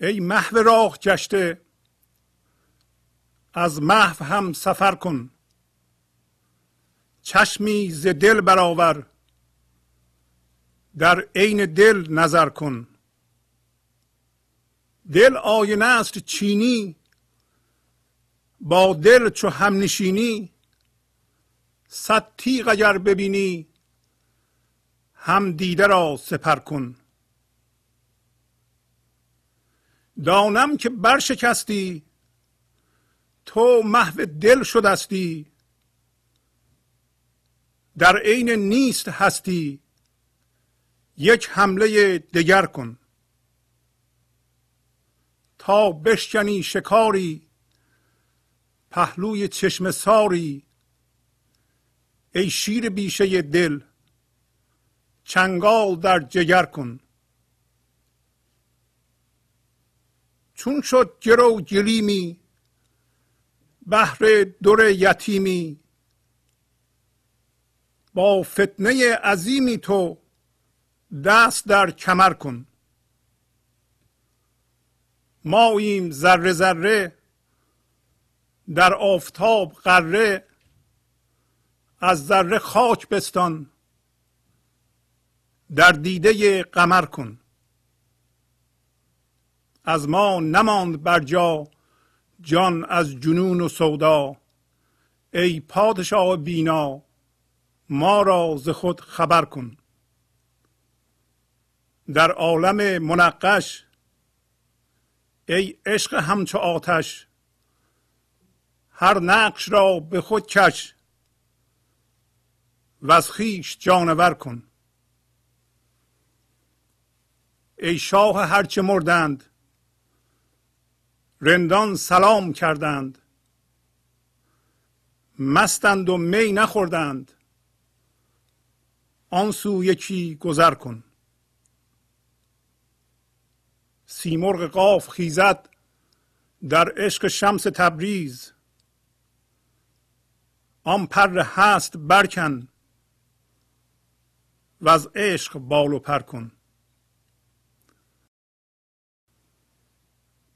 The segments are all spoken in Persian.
ای محو راه گشته از محو هم سفر کن. چشمی ز دل برآور. در عین دل نظر کن. دل آینه است چینی. با دل چو هم نشینی صد تیغ ببینی هم دیده را سپر کن. دانم که برشکستی تو محو دل شدستی. در عین نیست هستی. یک حمله دگر کن. تا بشکنی شکاری پهلوی چشم ساری. ای شیر بیشه دل چنگال در جگر کن. چون شد گرو گلیمی بهر در یتیمی. با فتنه عظیمی تو دست در کمر کن. ماییم ذره ذره در آفتاب قره از ذره خاک بستان. در دیده قمر کن. از ما نماند بر جا جان از جنون و سودا ای پادشاه بینا ما را ز خود خبر کن. در عالم منقش ای عشق همچو آتش هر نقش را به خود کش و از خویش جانور کن. ای شاه هرچه مردند رندان سلام کردند. مستند و می نخوردند. آن سو یکی گذر کن. سیمرغ قاف خیزد در عشق شمس تبریز. آن پر هست برکن. و از عشق بال و پر کن.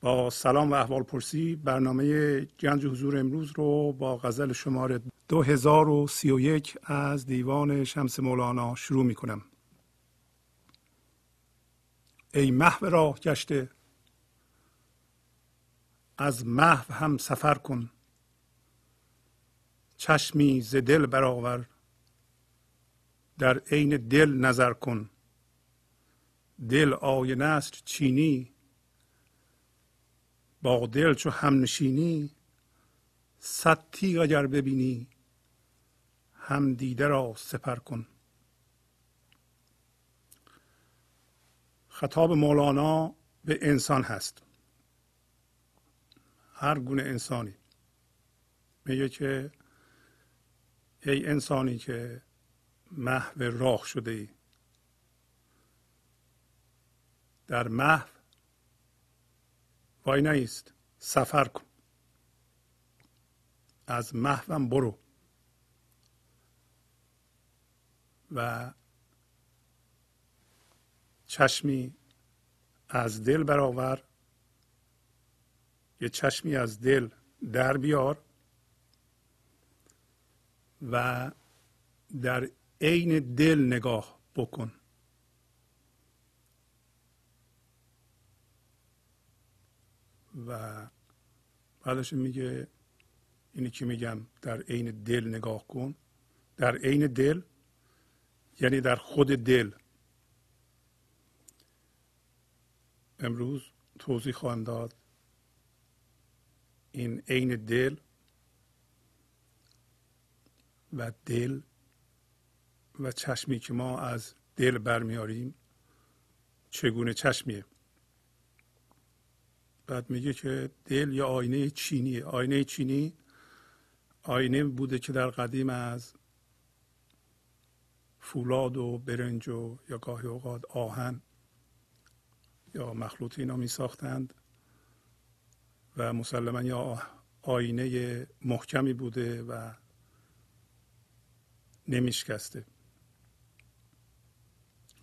با سلام و احوال پرسی برنامه گنج حضور امروز رو با غزل شماره 2031 از دیوان شمس مولانا شروع می کنم ای محو راه گشته از محو هم سفر کن. چشمی ز دل برآور در عین دل نظر کن. دل آینه است چینی با دل چو هم نشینی صد تیغ اگر ببینی هم دیده را سپر کن. خطاب مولانا به انسان هست. هر گونه انسانی. میگه که ای انسانی که محو راه شده ای. در محو وای نیست سفر کن. از محوم برو. و چشمی از دل برآور. یه چشمی از دل در بیار. و در عین دل نگاه بکن. و بعدش میگه اینی که میگم در عین دل نگاه کن. در عین دل یعنی در خود دل. امروز توضیح خواهم داد. این عین دل و دل و چشمی که ما از دل برمیاریم چگونه چشمیه؟ بعد میگه که دل یا آینه چینیه. آینه چینی آینه بوده که در قدیم از فولاد و برنج و یا گاهی اوقات آهن یا مخلوط اینا می ساختند و مسلما یا آینه محکمی بوده و نمیشکسته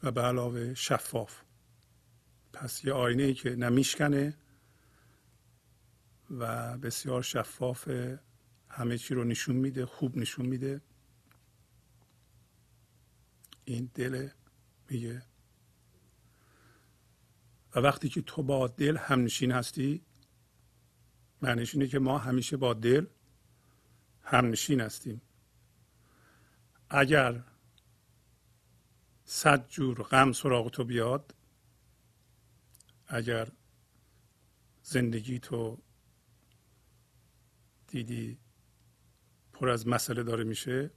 و به علاوه شفاف. پس یه آینه ای که نمیشکنه و بسیار شفاف همه چی رو نشون میده خوب نشون میده. این دل میگه. و وقتی که تو با دل همنشین هستی معنیش اینه که ما همیشه با دل همنشین هستیم. اگر صد جور غم سراغ تو بیاد اگر زندگی تو دیدی پر از مسئله داره میشه؟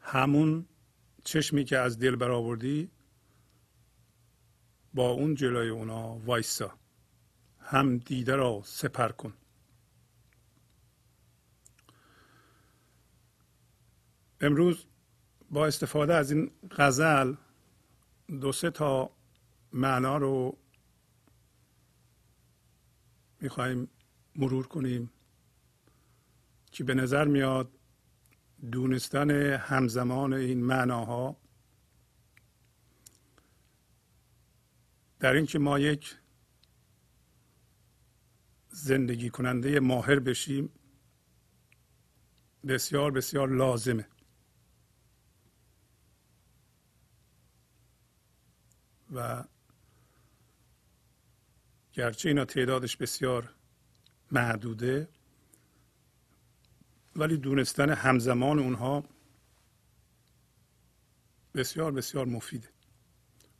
همون چشمی که از دل برآوردی با اون جلوی اونا وایسا. هم دیده را سپر کن. امروز با استفاده از این غزل دو سه تا معنا رو می‌خوایم مرور کنیم. که به نظر میاد دونستن همزمان این معناها در اینکه ما یک زندگی کننده ماهر بشیم بسیار بسیار لازمه. و گرچه اینا تعدادش بسیار محدوده ولی دونستن همزمان اونها بسیار بسیار مفیده.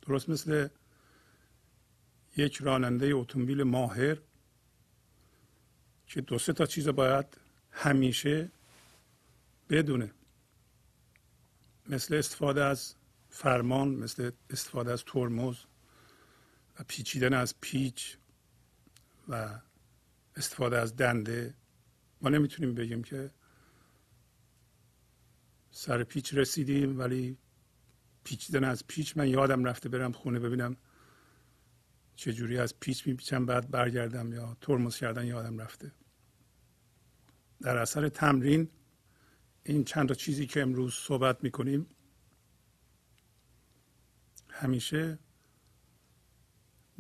درست مثل یک راننده اتومبیل ماهر که دو سه تا چیز باید همیشه بدونه. مثل استفاده از فرمان مثل استفاده از ترمز و پیچیدن از پیچ و استفاده از دنده. ما نمی‌تونیم بگیم که سر پیچ رسیدیم ولی پیچیدن از پیچ من یادم رفته برم خونه ببینم چجوری از پیچ میپیچم بعد برگردم یا ترمز کردن یادم رفته. در اثر تمرین این چند تا چیزی که امروز صحبت می‌کنیم همیشه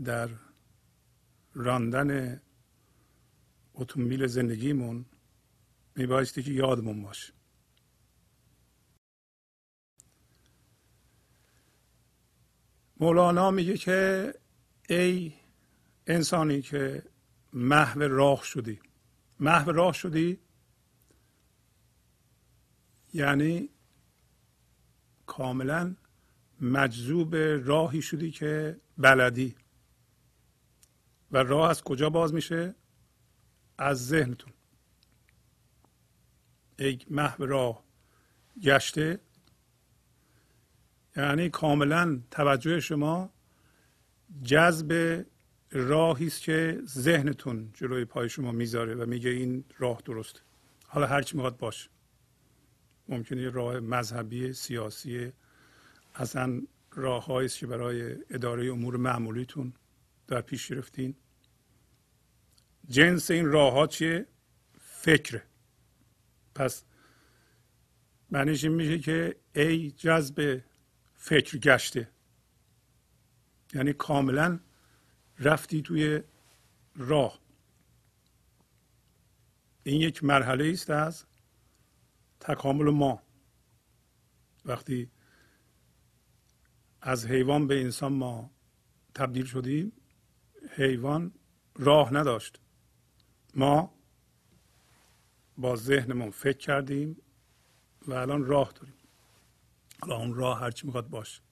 در راندن اتومبیل زندگیمون میبایستی که یادمون باشه. مولانا میگه که ای انسانی که محو راه شدی. محو راه شدی؟ یعنی کاملا مجذوب راهی شدی که بلدی. و راه از کجا باز میشه؟ از ذهنتون. ای محو راه گشته یعنی کاملا توجه شما جذب راهی است که ذهنتون جلوی پای شما می‌ذاره و میگه این راه درسته. حالا هر چی می‌خواد باشه. ممکنه راه مذهبی سیاسی اصلا راه است که برای اداره امور معمولیتون در پیش گرفتین. جنس این راه ها چیه؟ فکره. پس معنیش این میشه که ای جذب فکر گشته. یعنی کاملا رفتی توی راه. این یک مرحله است از تکامل ما. وقتی از حیوان به انسان ما تبدیل شدیم حیوان راه نداشت. ما با ذهنمون فکر کردیم و الان راه داریم. حالا اون راه هرچی می‌خواد باشه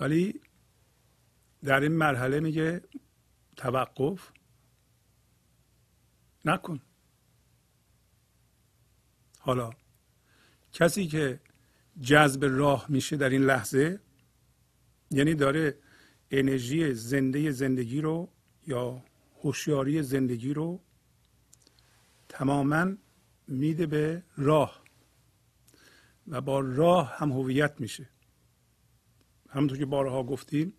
ولی در این مرحله میگه توقف نکن. حالا کسی که جذب راه میشه در این لحظه یعنی داره انرژی زنده زندگی رو یا هوشیاری زندگی رو تماما میده به راه. و با راه هم هویت میشه. همونطور که بارها گفتیم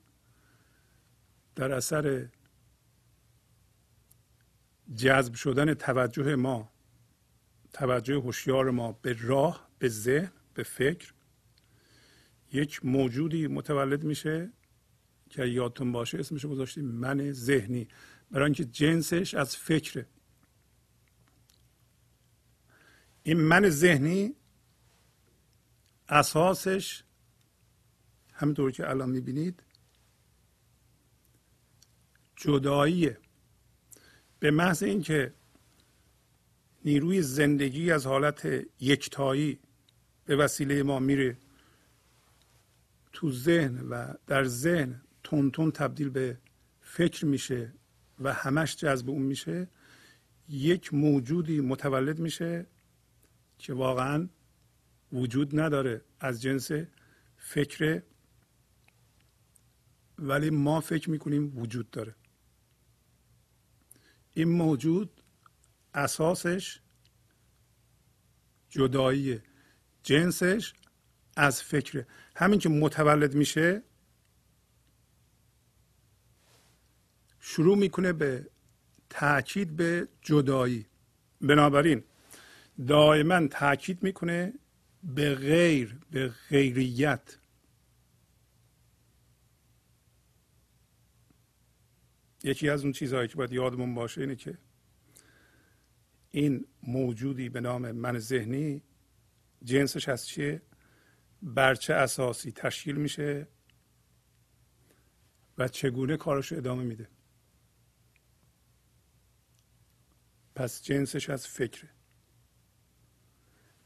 در اثر جذب شدن توجه ما توجه هوشیار ما به راه به ذهن به فکر یک موجودی متولد میشه که یادتون باشه اسمش گذاشتیم من ذهنی. برای اینکه جنسش از فکره. این من ذهنی اساسش همینطور که الان می‌بینید جداییه. به محض اینکه نیروی زندگی از حالت یکتایی به وسیله ما میره تو ذهن و در ذهن تون تبدیل به فکر میشه و همش جذب اون میشه یک موجودی متولد میشه که واقعا وجود نداره از جنس فکر ولی ما فکر می‌کنیم وجود داره. این موجود اساسش جدایی جنسش از فکره همین که متولد میشه شروع می‌کنه به تاکید به جدایی. بنابراین دائما تاکید می‌کنه به غیر به غیریت. یکی از اون چیزهایی که باید یادمون باشه اینه که این موجودی به نام من ذهنی جنسش از چیه؟ بر چه اساسی تشکیل میشه و چگونه کارش ادامه میده؟ پس جنسش از فکره.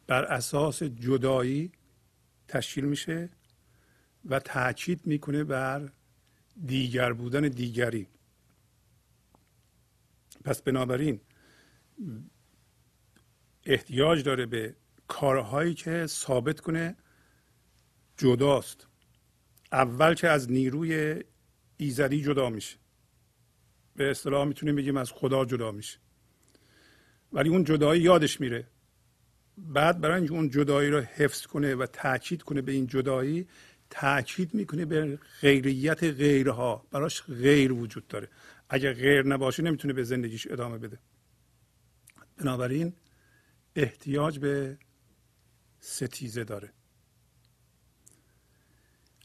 بر اساس جدایی تشکیل میشه و تاکید می‌کنه بر دیگر بودن دیگری. پس بنابراین احتیاج داره به کارهایی که ثابت کنه جداست. اول که از نیروی ایزدی جدا میشه. به اصطلاح می‌تونیم بگیم از خدا جدا میشه. ولی اون جدایی یادش میره. بعد برای اینکه اون جدایی رو حفظ کنه و تاکید کنه به این جدایی تاکید می‌کنه به غیریت غیرها. براش غیر وجود داره. اگر غیر نباشه نمی‌تونه به زندگیش ادامه بده. بنابراین احتیاج به ستیزه داره.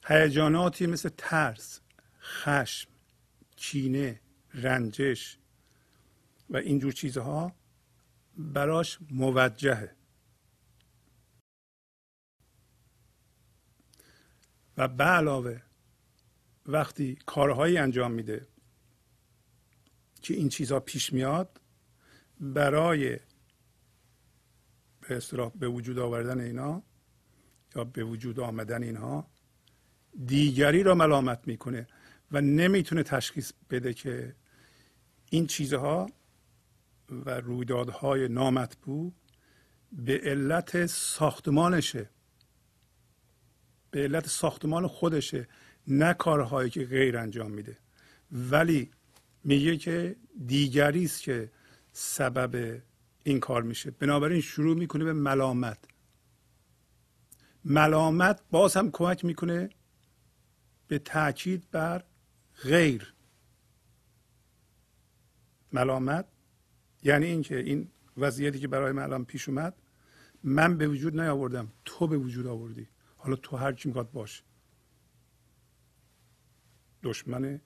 هیجاناتی مثل ترس خشم کینه رنجش و اینجور چیزها براش موجهه. و به علاوه وقتی کارهایی انجام میده که این چیزها پیش میاد برای به اصطلاح به وجود آوردن اینا یا به وجود آمدن اینها دیگری را ملامت می‌کنه و نمی‌تونه تشخیص بده که این چیزها و رویدادهای نامطبوع به علت ساختمانشه. به علت ساختمان خودشه نه کارهایی که غیر انجام میده. ولی میگه که دیگری است که سبب این کار میشه. بنابراین شروع می‌کنه به ملامت. ملامت باز هم کمک می‌کنه به تاکید بر غیر. ملامت یعنی اینکه این وضعیتی که برای من الان پیش اومد من به وجود نیاوردم تو به وجود آوردی. حالا تو هر چی می‌خواد باش دشمن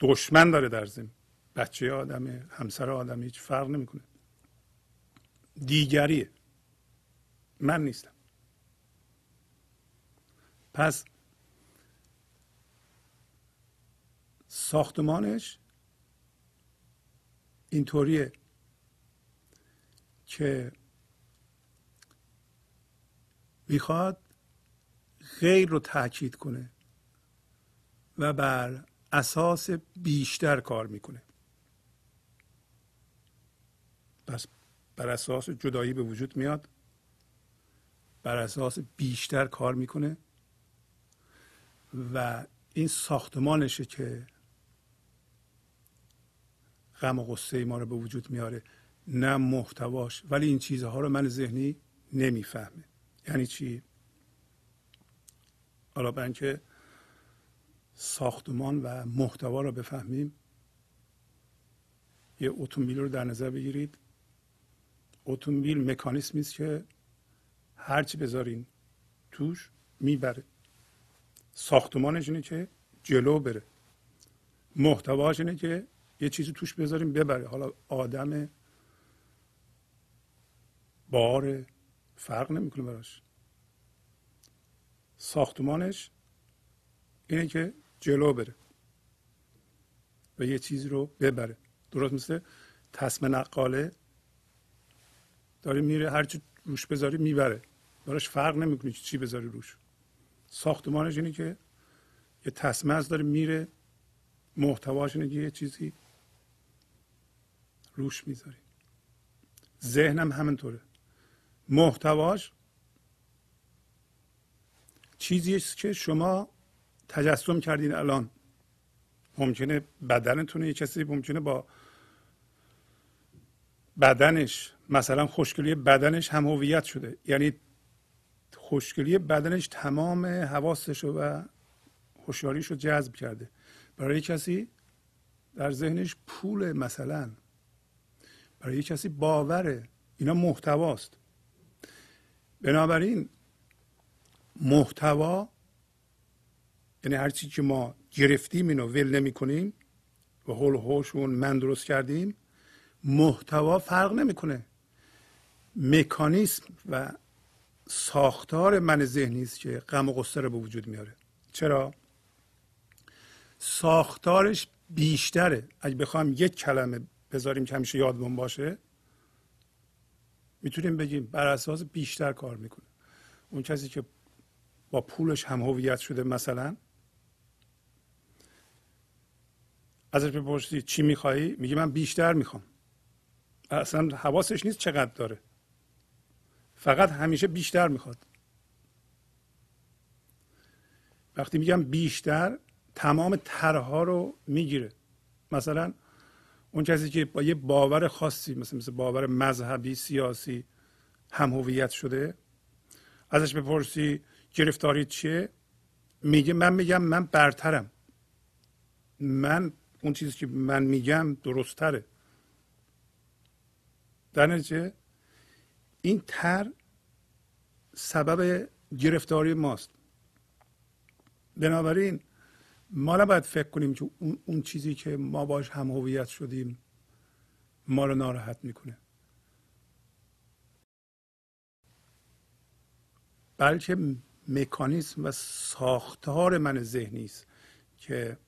دشمن داره در زمین بچه آدمه همسر آدمه هیچ فرق نمی‌کنه. دیگریه. من نیستم. پس ساختمانش اینطوریه که می‌خواد غیر رو تاکید کنه و بر اساس بیشتر کار می‌کنه. پس بر اساس جدایی به وجود میاد بر اساس بیشتر کار می‌کنه و این ساختمانشه که غم و غصه ما رو به وجود میاره نه محتواش ولی این چیزها رو من ذهنی نمی‌فهمه. یعنی چی؟ حالا برای اینکه ساختمان و محتوا رو بفهمیم یه اتومبیل رو در نظر بگیرید. اتومبیل مکانیسمی است که هرچی بذارین توش می‌بره. ساختمانش اینه که جلو بره. محتواش اینه که یه چیزی توش بذاریم ببره. حالا آدم بار فرق نمی‌کنه براش. ساختمانش اینه که جلو بره و یه چیزی رو ببره. درست مثل تصم نقاله. داره میره هرچی روش بذاری می‌بره. براش فرق نمی‌کنه چی بذاری روش. ساختمانش اینه که یه تصمه از داره میره. محتواش اینه که یه چیزی روش می‌ذاری. ذهنم همینطوره. محتواش چیزی است که شما تجسم کردین الان. ممکنه بدنتون یه کسی ممکنه با بدنش مثلا خوشگلی بدنش هم هویت شده. یعنی خوشگلی بدنش تمام حواسش و هوشیاریش رو جذب کرده. برای کسی در ذهنش پول مثلا. برای کسی باوره. اینا محتواست. بنابراین محتوا یعنی هر چیزی که ما گرفتیم اینو ول نمی کنیم و حول هوشون من درست کردیم محتوا فرق نمی‌کنه. مکانیسم و ساختار من ذهنی است که غم و غصه رو به وجود میاره. چرا؟ ساختارش بیشتره. اگه بخوام یک کلمه بذاریم که همیشه یادمون باشه می‌تونیم بگیم بر اساس بیشتر کار می‌کنه. اون کسی که با پولش هم هویت شده مثلا. ازش بپرسی چی میخوایی؟ میگه من بیشتر می‌خوام. اصلا حواسش نیست چقدر داره. فقط همیشه بیشتر می‌خواد. وقتی میگم بیشتر تمام ترها رو می‌گیره. مثلا اون کسی که با یه باور خاصی مثل مثل باور مذهبی سیاسی هم هویت شده ازش بپرسی گرفتاری چیه؟ میگه من میگم من برترم. من اون چیزی که من میگم درستتره. در نتیجه این تر سبب گرفتاری ماست. بنابراین ما نباید فکر کنیم که اون, اون چیزی که ما باش هم هویت شدیم ما رو ناراحت می‌کنه. بلکه مکانیزم و ساختار من ذهنی است که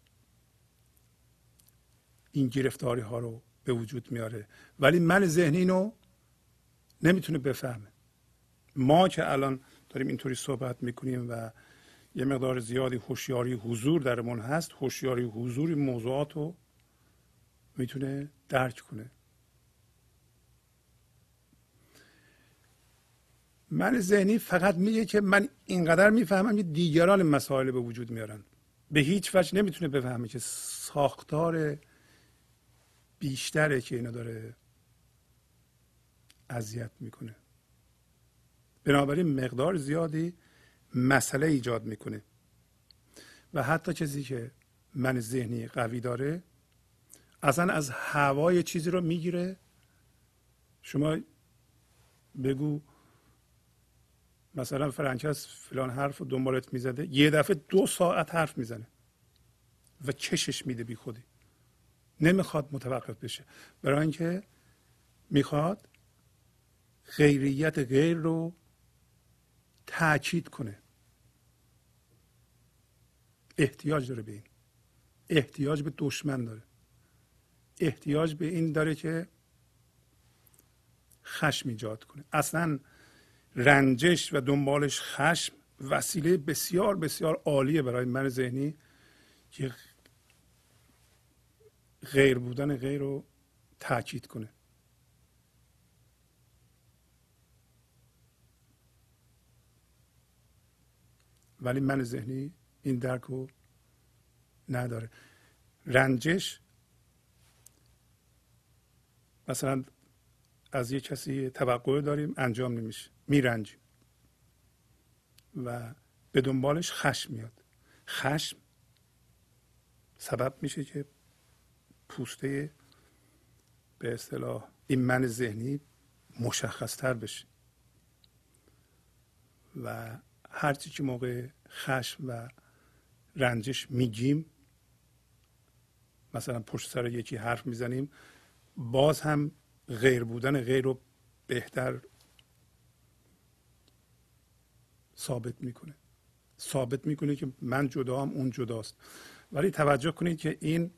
این گرفتاری ها رو به وجود میاره. ولی من ذهنی رو نمی‌تونه بفهمه. ما که الان داریم اینطوری صحبت می‌کنیم و یه مقدار زیادی هوشیاری حضور درمون هست هوشیاری حضور موضوعات رو می‌تونه درک کنه. من ذهنی فقط میگه که من اینقدر می‌فهمم که دیگران مسائل به وجود میارن. به هیچ وجه نمی‌تونه بفهمه که ساختار بیشتره که اینو داره اذیت می‌کنه. بنابراین مقدار زیادی مسئله ایجاد می‌کنه. و حتی کسی که من ذهنی قوی داره اصلا از هوای چیزی رو می‌گیره. شما بگو مثلا فرانکس فلان حرف رو دنبالت می‌زده یه دفعه دو ساعت حرف می‌زنه و کشش میده بی خودی. نمی‌خواد متوقف بشه. برای اینکه می‌خواد غیریت غیر رو تاکید کنه. احتیاج داره به این. احتیاج به دشمن داره. احتیاج به این داره که خشم ایجاد کنه. اصلا رنجش و دنبالش خشم وسیله بسیار بسیار عالیه برای من ذهنی که غیر بودن غیر رو تاکید کنه. ولی من ذهنی این درک رو نداره. رنجش مثلا از یک کسی توقع داریم انجام نمیشه. میرنجیم. و به دنبالش خشم میاد. خشم سبب میشه که پوسته به اصطلاح این من ذهنی مشخصتر بشه. و هرچی که موقع خشم و رنجش میگیم مثلا پشت سر یکی حرف می‌زنیم باز هم غیر بودن غیر رو بهتر ثابت می‌کنه. ثابت می‌کنه که من جدا هم اون جداست. ولی توجه کنید که این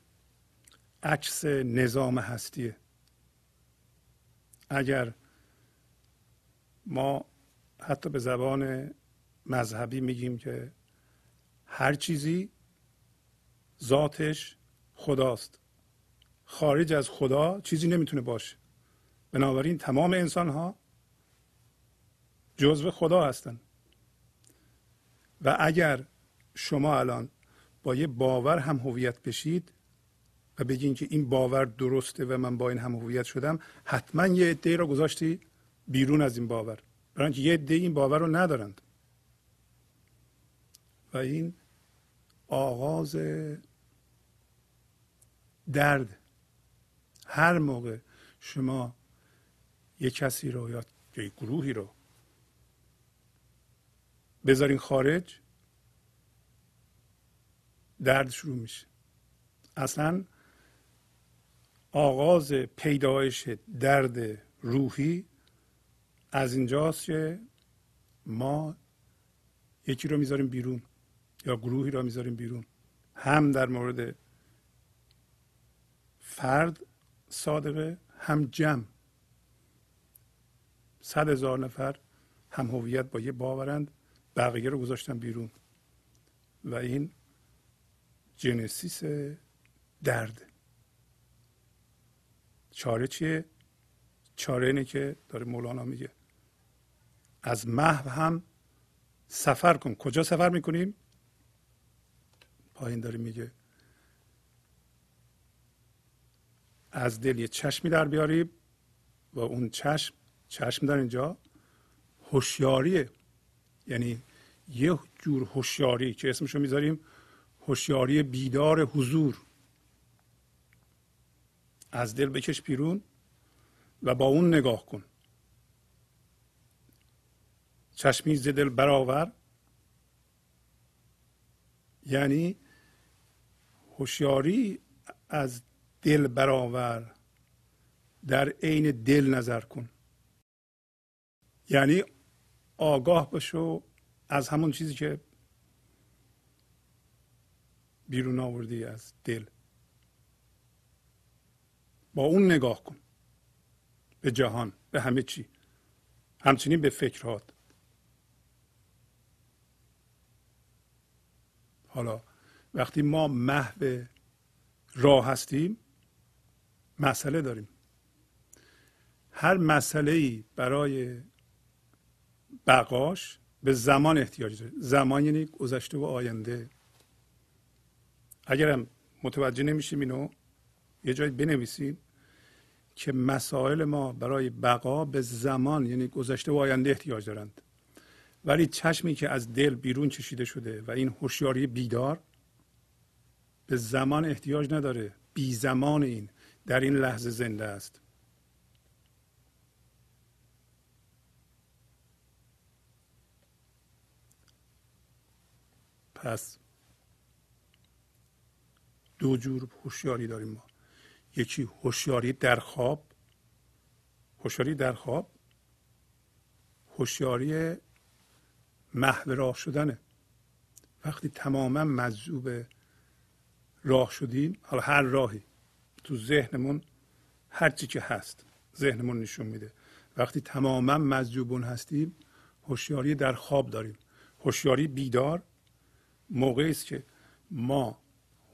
عکس نظام هستیه. اگر ما حتی به زبان مذهبی میگیم که هر چیزی ذاتش خداست. خارج از خدا چیزی نمی‌تونه باشه. بنابراین تمام انسان ها جزو خدا هستند و اگر شما الان با یه باور هم هویت بشید و بگین که این باور درسته و من با این هم هویت شدم حتما یه عده را گذاشتی بیرون از این باور. برای یه عده این باور رو ندارند. و این آغاز درد هر موقع شما یک کسی رو یا یک گروهی رو بذارین خارج درد شروع میشه. اصلا آغاز پیدایش درد روحی از اینجاست که ما یکی رو می‌ذاریم بیرون یا گروهی رو می‌ذاریم بیرون. هم در مورد فرد صادقه هم جمع. صد هزار نفر هم هویت با یه باورند. بقیه رو گذاشتن بیرون. و این جنسیس درد. چاره چیه؟ چاره اینه که داره مولانا میگه از محو هم سفر کن. کجا سفر می‌کنیم؟ پایین داره میگه از دل یه چشمی در بیاری و اون چشم چشم در اینجا هوشیاریه. یعنی یه جور هوشیاری که اسمشو می‌ذاریم هوشیاری بیدار حضور. از دل بکش بیرون و با اون نگاه کن. چشمی ز دل برآور. یعنی هوشیاری از دل برآور. در عین دل نظر کن. یعنی آگاه بشو از همون چیزی که بیرون آوردی از دل. با اون نگاه کن. به جهان به همه چی. همچنین به فکرات. حالا وقتی ما محو راه هستیم مسئله داریم. هر مسئله ای برای بقاش به زمان احتیاج داره. زمان یعنی گذشته و آینده. اگرم متوجه نمیشیم اینو یه جایی بنویسید که مسائل ما برای بقا به زمان یعنی گذشته و آینده احتیاج دارند. ولی چشمی که از دل بیرون چشیده شده و این هوشیاری بیدار به زمان احتیاج نداره. بی زمان این در این لحظه زنده است. پس دو جور هوشیاری داریم ما. یکی هوشیاری در خواب هوشیاری در خواب هوشیاری محو راه شدنه. وقتی تماما مجذوب راه شدیم حالا هر راهی تو ذهنمون هر چی که هست ذهنمون نشون میده. وقتی تماما مجذوبون هستیم هوشیاری در خواب داریم. هوشیاری بیدار موقعی است که ما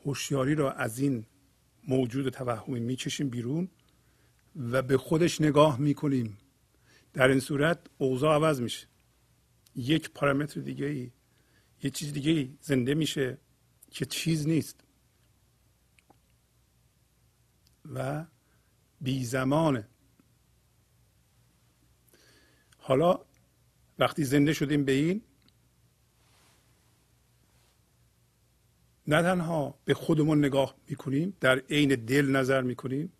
هوشیاری را از این موجود توهمی می‌کشیم بیرون و به خودش نگاه می‌کنیم. در این صورت اوضاع عوض میشه. یک پارامتر دیگه ای یه چیز دیگه ای زنده میشه که چیز نیست. و بی زمانه. حالا وقتی زنده شدیم به این نه تنها به خودمون نگاه می‌کنیم در عین دل نظر می‌کنیم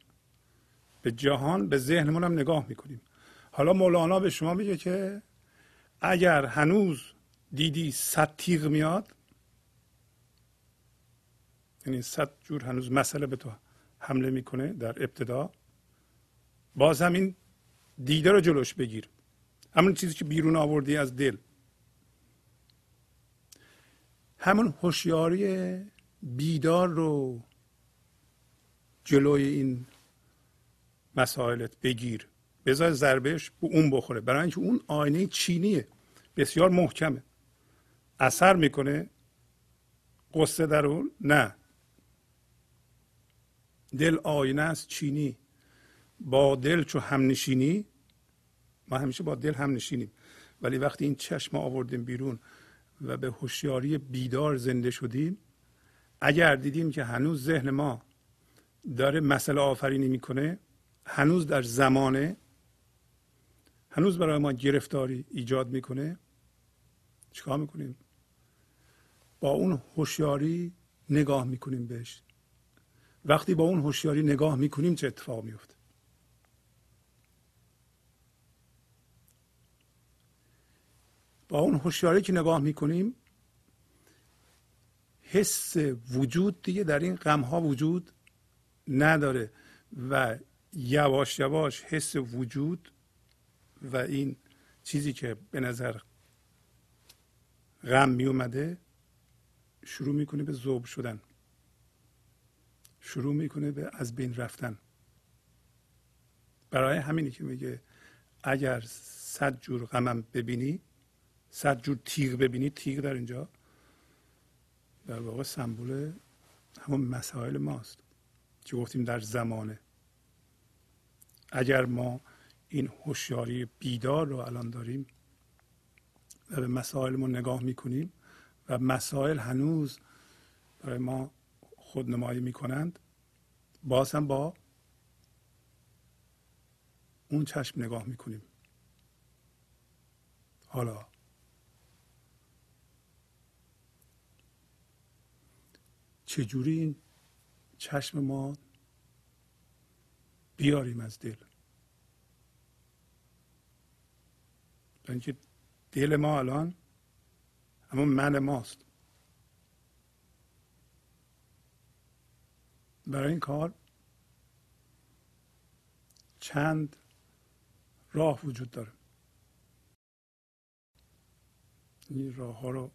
به جهان به ذهنمون هم نگاه می‌کنیم. حالا مولانا به شما میگه که اگر هنوز دیدی صد تیغ میاد یعنی صد جور هنوز مسئله به تو حمله می‌کنه در ابتدا باز همین دیده رو جلوش بگیر. همون چیزی که بیرون آوردی از دل. همون هوشیاری بیدار رو جلوی این مسائلت بگیر. بذار ضربهش به اون بخوره. برای اینکه اون آینه چینیه. بسیار محکمه. اثر می‌کنه. قصه در اون؟ نه. دل آینه است چینی. با دل چو هم نشینی ما همیشه با دل هم نشینیم ولی وقتی این چشم آوردیم بیرون و به هوشیاری بیدار زنده شدیم. اگر دیدیم که هنوز ذهن ما داره مسئله آفرینی می‌کنه هنوز در زمانه هنوز برای ما گرفتاری ایجاد می‌کنه چیکار می‌کنیم؟ با اون هوشیاری نگاه می‌کنیم بهش. وقتی با اون هوشیاری نگاه می‌کنیم چه اتفاق میفته با اون هوشیاری که نگاه می‌کنیم حس وجود دیگه در این غم ها وجود نداره و یواش یواش حس وجود و این چیزی که به نظر غم می اومده شروع می‌کنه به ذوب شدن. شروع می‌کنه به از بین رفتن. برای همینی که میگه اگر صد جور غمم ببینی صد جور تیغ ببینی تیغ در اینجا. در واقع سمبول همون مسائل ماست که گفتیم در زمانه. اگر ما این هوشیاری بیدار رو الان داریم و به مسائلمون نگاه می‌کنیم و مسائل هنوز برای ما خودنمایی می‌کنند باز هم با اون چشم نگاه می‌کنیم. حالا چجوری این چشم ما بیاریم از دل؟ اینکه دل ما الان همون من ماست. برای این کار چند راه وجود داره. این راه ها رو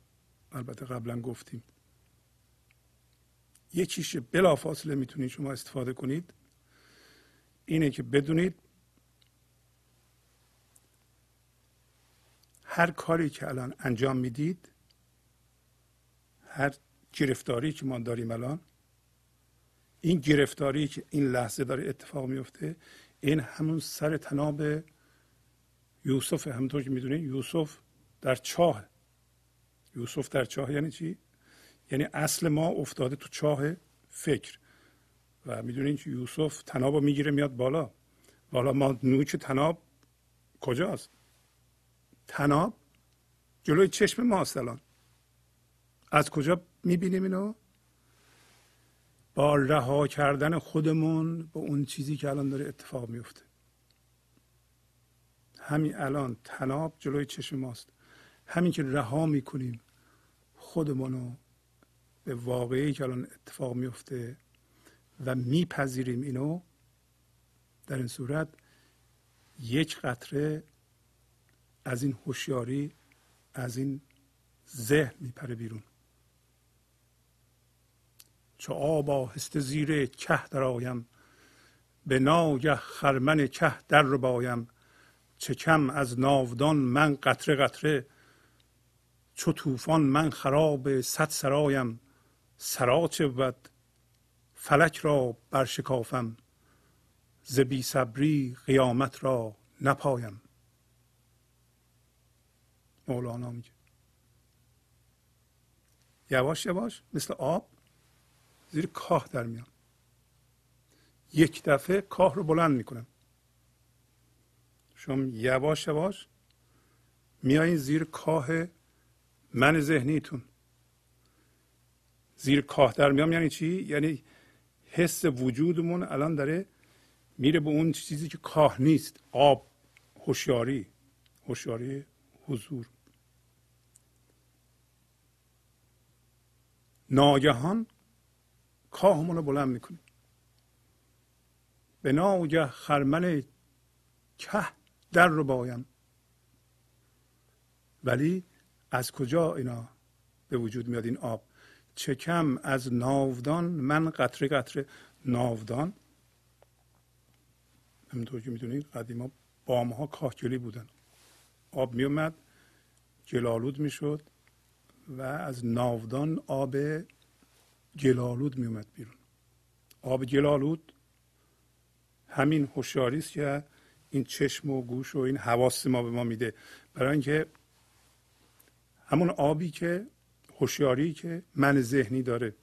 البته قبلا گفتیم. یکیش بلا فاصله می‌تونید شما استفاده کنید. اینه که بدونید هر کاری که الان انجام می‌دید هر گرفتاری که ما داریم الان این گرفتاری که این لحظه داره اتفاق میفته این همون سر تناب یوسف همونطور که می‌دونید یوسف در چاه یوسف در چاه یعنی چی؟ یعنی اصل ما افتاده تو چاه فکر. و می‌دونید که یوسف تناب رو می‌گیره میاد بالا. بالا ما نوچ تناب کجاست؟ تناب جلوی چشم ماست الان. از کجا می‌بینیم اینو؟ با رها کردن خودمون به اون چیزی که الان داره اتفاق میفته همین الان تناب جلوی چشم ماست. همین که رها می‌کنیم خودمونو به واقعی که الان اتفاق میفته و میپذیریم اینو در این صورت یک قطره از این هوشیاری از این ذهن میپره بیرون. چو آب آهسته زیر که درآیم به ناگه خرمن که در رو بایم چه کم از ناودان من قطره قطره چو طوفان من خراب صد سرایم سرا چه بود؟ فلک را برشکافم ز بی صبری قیامت را نپایم. مولانا میگه. یواش یواش مثل آب زیر کاه در میان یک دفعه کاه رو بلند می‌کنم. شما یواش یواش میایین زیر کاه من ذهنیتون. زیر کاه در میام. یعنی چی؟ یعنی حس وجودمون الان داره میره به اون چیزی که کاه نیست. آب هوشیاری هوشیاری حضور. ناگهان کاهمون رو بلند می‌کنیم. به ناگه خرمن که در رو بایم. ولی از کجا اینا به وجود میاد این آب؟ چکم از ناودان من قطره قطره ناودان. همینطور که می‌دونید قدیما بام ها کاهگلی بودن. آب میومد گلالود می‌شد و از ناودان آب گلالود میومد بیرون. آب گلالود همین هوشیاری است که این چشم و گوش و این حواس ما به ما میده. برای اینکه همون آبی که هوشیاری که من ذهنی داره.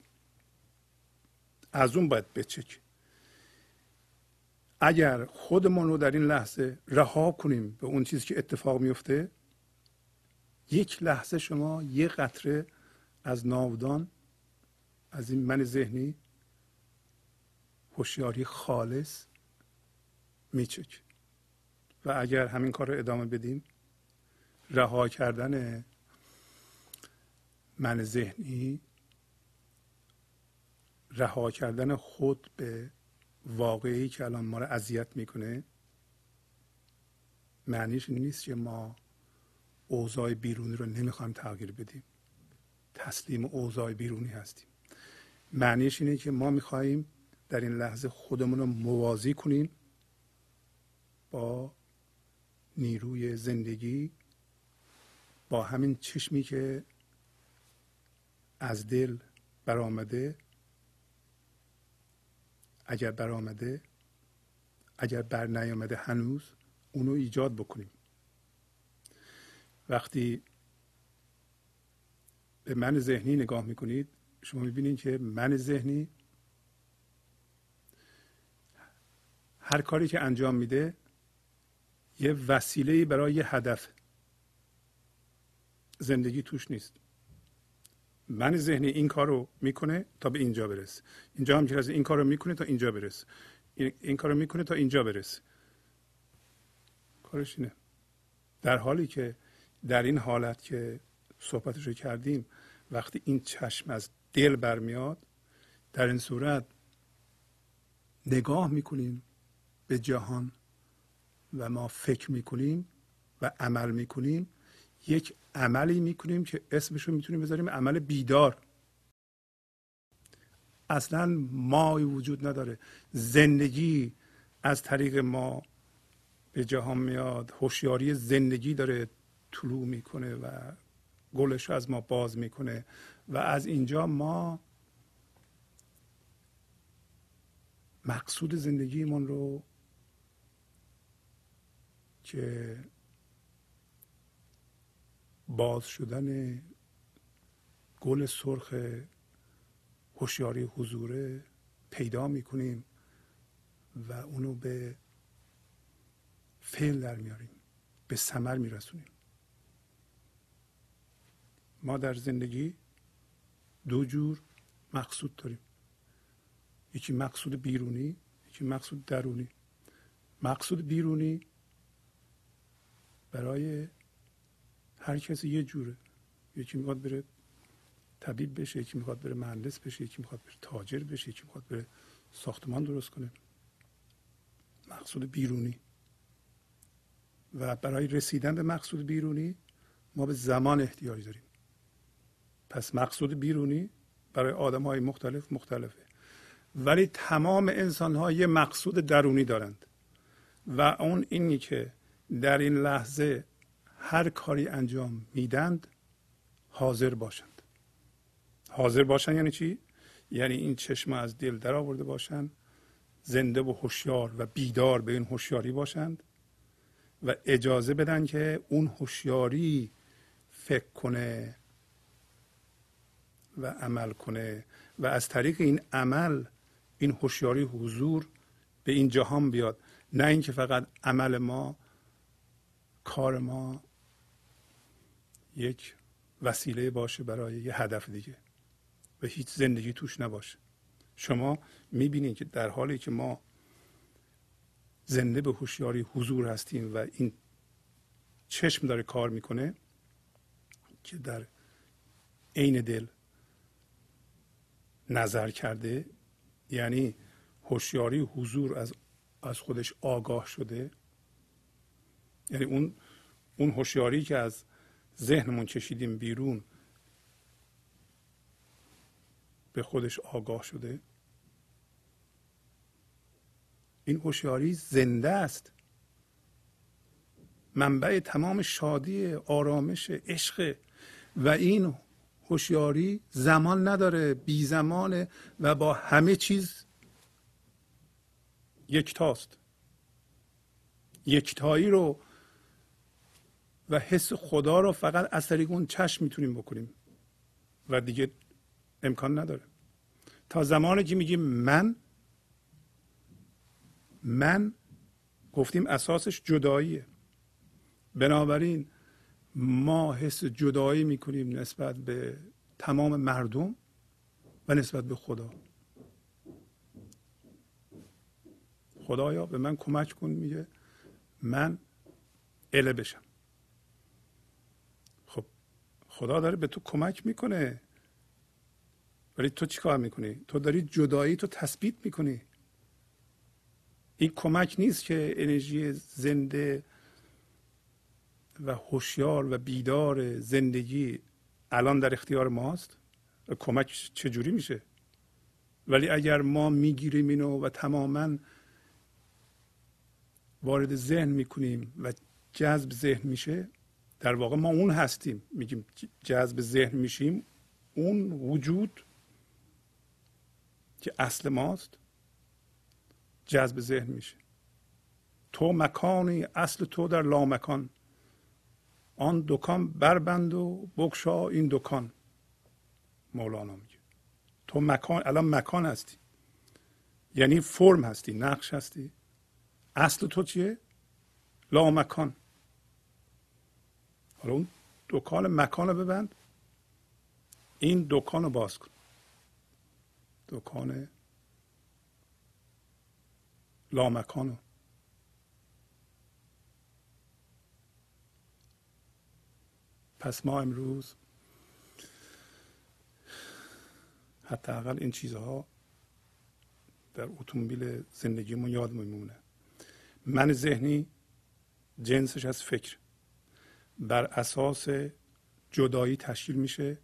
از اون باید بچک. اگر خودمون رو در این لحظه رها کنیم به اون چیزی که اتفاق میفته یک لحظه شما یک قطره از ناودان از این من ذهنی هوشیاری خالص میچک. و اگر همین کار رو ادامه بدیم رها کردن من ذهنی رها کردن خود به واقعی که الان ما رو اذیت می‌کنه معنیش نیست که ما اوضاع بیرونی رو نمی‌خوایم تغییر بدیم. تسلیم اوضاع بیرونی هستیم. معنیش اینه که ما می‌خواهیم در این لحظه خودمون رو موازی کنیم با نیروی زندگی با همین چشمی که از دل برآمده اگر برآمده اگر بر نیامده هنوز اونو ایجاد بکنیم. وقتی به من ذهنی نگاه می‌کنید شما می‌بینید که من ذهنی هر کاری که انجام میده یه وسیله برای یه هدف زندگی توش نیست. من ذهنی این کار رو می‌کنه تا به اینجا برسه. اینجا هم که این کار رو می‌کنه تا اینجا برسه. این, این کار رو می‌کنه تا اینجا برسه. کارش اینه. در حالی که در این حالت که صحبتش رو کردیم وقتی این چشم از دل برمیاد در این صورت نگاه می‌کنیم به جهان و ما فکر می‌کنیم و عمل می‌کنیم. یک عملی می‌کنیم که اسمش رو می‌تونیم بذاریم عمل بیدار. اصلا مای وجود نداره. زندگی از طریق ما به جهان میاد. هوشیاری زندگی داره طلوع می‌کنه و گلش از ما باز می‌کنه و از اینجا ما مقصود زندگیمون رو که باز شدن گل سرخ هوشیاری حضوره پیدا می‌کنیم و اونو به فعل در میاریم به ثمر میرسونیم. ما در زندگی دو جور مقصود داریم. یکی مقصود بیرونی یکی مقصود درونی. مقصود بیرونی برای هر کسی یه جوره. یکی می‌خواد بره طبیب بشه یکی می‌خواد بره مهندس بشه یکی می‌خواد بره تاجر بشه یکی می‌خواد بره ساختمان درست کنه. مقصود بیرونی. و برای رسیدن به مقصود بیرونی ما به زمان احتیاج داریم. پس مقصود بیرونی برای آدم های مختلف مختلفه. ولی تمام انسان ها یه مقصود درونی دارند. و اون اینی که در این لحظه هر کاری انجام میدند حاضر باشند. حاضر باشند یعنی چی؟ یعنی این چشم از دل در آورده باشند زنده و هوشیار و بیدار به این هوشیاری باشند و اجازه بدن که اون هوشیاری فکر کنه و عمل کنه و از طریق این عمل این هوشیاری حضور به این جهان بیاد. نه اینکه فقط عمل ما کار ما یک وسیله باشه برای یه هدف دیگه و هیچ زندگی توش نباشه. شما می‌بینید که در حالی که ما زنده به هوشیاری حضور هستیم و این چشم داره کار می‌کنه که در عین دل نظر کرده یعنی هوشیاری حضور از از خودش آگاه شده. یعنی اون اون هوشیاری که از ذهنمون کشیدیم بیرون به خودش آگاه شده. این هوشیاری زنده است. منبع تمام شادی آرامش عشق. و این هوشیاری زمان نداره بی زمانه و با همه چیز یکتاست. یکتایی رو و حس خدا رو فقط از طریق اون چشم می‌تونیم بکنیم. و دیگه امکان نداره. تا زمانی که میگیم من من گفتیم اساسش جداییه. بنابراین ما حس جدایی می‌کنیم نسبت به تمام مردم و نسبت به خدا. خدایا به من کمک کن میگه من اله بشم. خدا داره به تو کمک می‌کنه. ولی تو چی کار می‌کنی؟ تو داری جدایی تو تثبیت می‌کنی. این کمک نیست که انرژی زنده و هوشیار و بیدار زندگی الان در اختیار ماست؟ و کمک چجوری میشه؟ ولی اگر ما می‌گیریم اینو و تماما وارد ذهن می‌کنیم و جذب ذهن میشه در واقع ما اون هستیم. میگیم جذب ذهن میشیم. اون وجود که اصل ماست جذب ذهن میشه. تو مکانی اصل تو در لامکان. آن دکان بربند و بگشا این دکان. مولانا میگه. تو مکان الان مکان هستی. یعنی فرم هستی نقش هستی. اصل تو چیه؟ لامکان. حالا اون دکان مکان رو ببند. این دکان رو باز کن. دکان لامکان پس ما امروز حداقل این چیزها در اتومبیل زندگیمون یاد میمونه. من ذهنی جنسش از فکر. بر اساس جدایی تشکیل میشه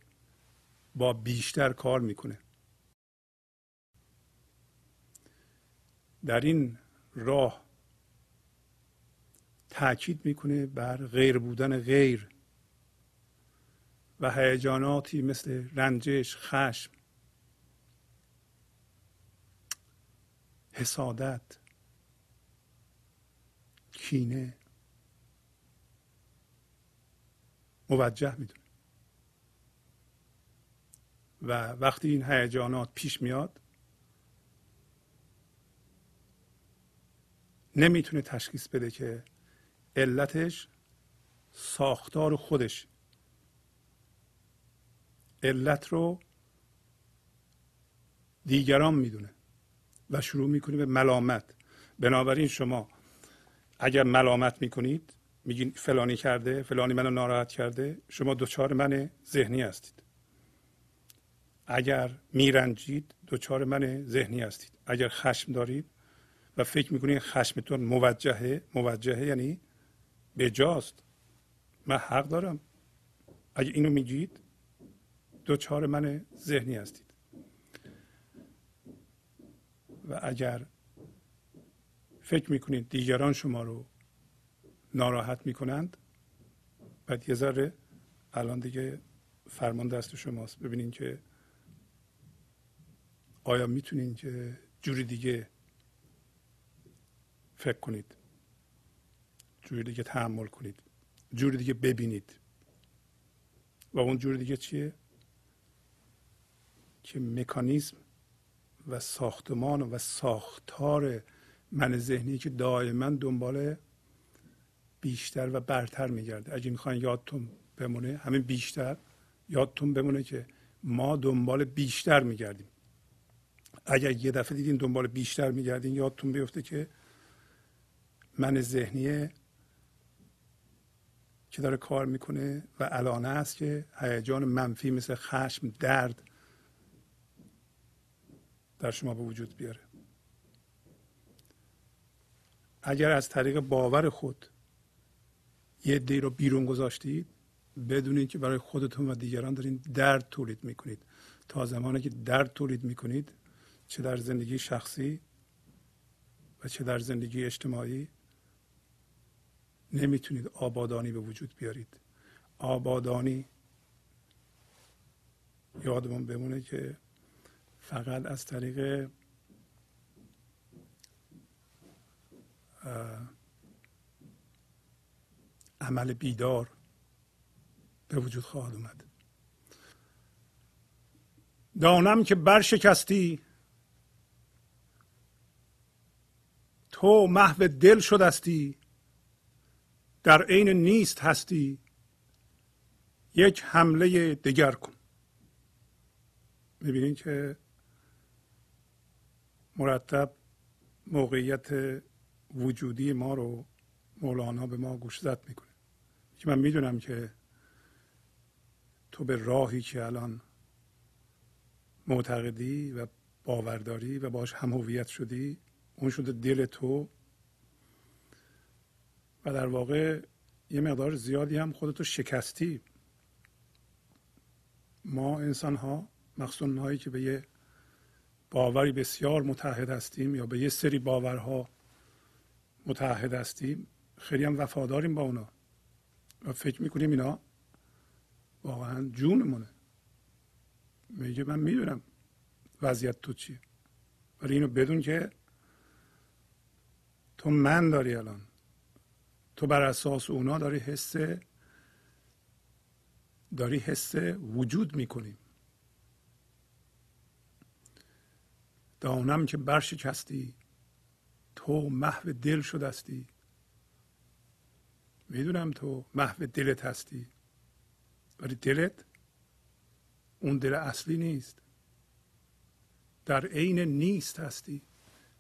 با بیشتر کار می‌کنه. در این راه تاکید می‌کنه بر غیر بودن غیر و هیجاناتی مثل رنجش خشم حسادت کینه. موجه می‌دونه و وقتی این هیجانات پیش میاد نمی‌تونه تشخیص بده که علتش ساختار خودش. علت رو دیگران می‌دونه و شروع می‌کنه به ملامت. بنابراین شما اگر ملامت می‌کنید میگین فلانی کرده فلانی منو ناراحت کرده. شما دچار من ذهنی هستید. اگر میرنجید دچار من ذهنی هستید. اگر خشم دارید و فکر می‌کنید خشمتون موجهه موجهه یعنی بجاست. من حق دارم. اگر اینو میگید دوچار من ذهنی هستید. و اگر فکر می‌کنید دیگران شما رو ناراحت می‌کنند. بعد یه ذره الان دیگه فرمان دست شماست. ببینین که آیا می‌تونین که جوری دیگه فکر کنید. جوری دیگه تحمل کنید. جوری دیگه ببینید. و اون جوری دیگه چیه؟ که مکانیزم و ساختمان و ساختار من ذهنی که دائما دنبال بیشتر و برتر میگرده. اگه می‌خواین یادتون بمونه همین بیشتر یادتون بمونه که ما دنبال بیشتر میگردیم. اگر یه دفعه دیدین دنبال بیشتر میگردین یادتون بیفته که من ذهنیه که داره کار می‌کنه و الانه است که هیجان منفی مثل خشم درد در شما به وجود بیاره. اگر از طریق باور خود یه دی رو بیرون گذاشتید بدونید که برای خودتون و دیگران دارین درد تولید می‌کنید. تا زمانی که درد تولید می‌کنید چه در زندگی شخصی و چه در زندگی اجتماعی نمی‌تونید آبادانی به وجود بیارید. آبادانی یادمون بمونه که فقط از طریق عمل بیدار به وجود خواهد اومد. دانم که برشکستی تو محو دل شدستی در عین نیست هستی یک حمله دگر کن. می‌بینید که مرتب موقعیت وجودی ما رو مولانا به ما گوش زد می‌کنه. که من می‌دونم که تو به راهی که الان معتقدی و باورداری و باش هم هویت شدی اون شده دل تو. و در واقع یه مقدار زیادی هم خودتو شکستی. ما انسان ها مخصوصا هایی که به یه باوری بسیار متحد هستیم یا به یه سری باورها متحد هستیم خیلی هم وفاداریم با اونا. و فکر می‌کنیم اینا واقعا جونمونه. میگه من می‌دونم وضعیت تو چیه. ولی اینو بدون که تو من داری الان. تو بر اساس اونا داری حس داری حس وجود می‌کنی. دانم که برشکستی تو محو دل شدستی. می‌دونم تو محو دلت هستی ولی دلت اون دل اصلی نیست. در عین نیست هستی.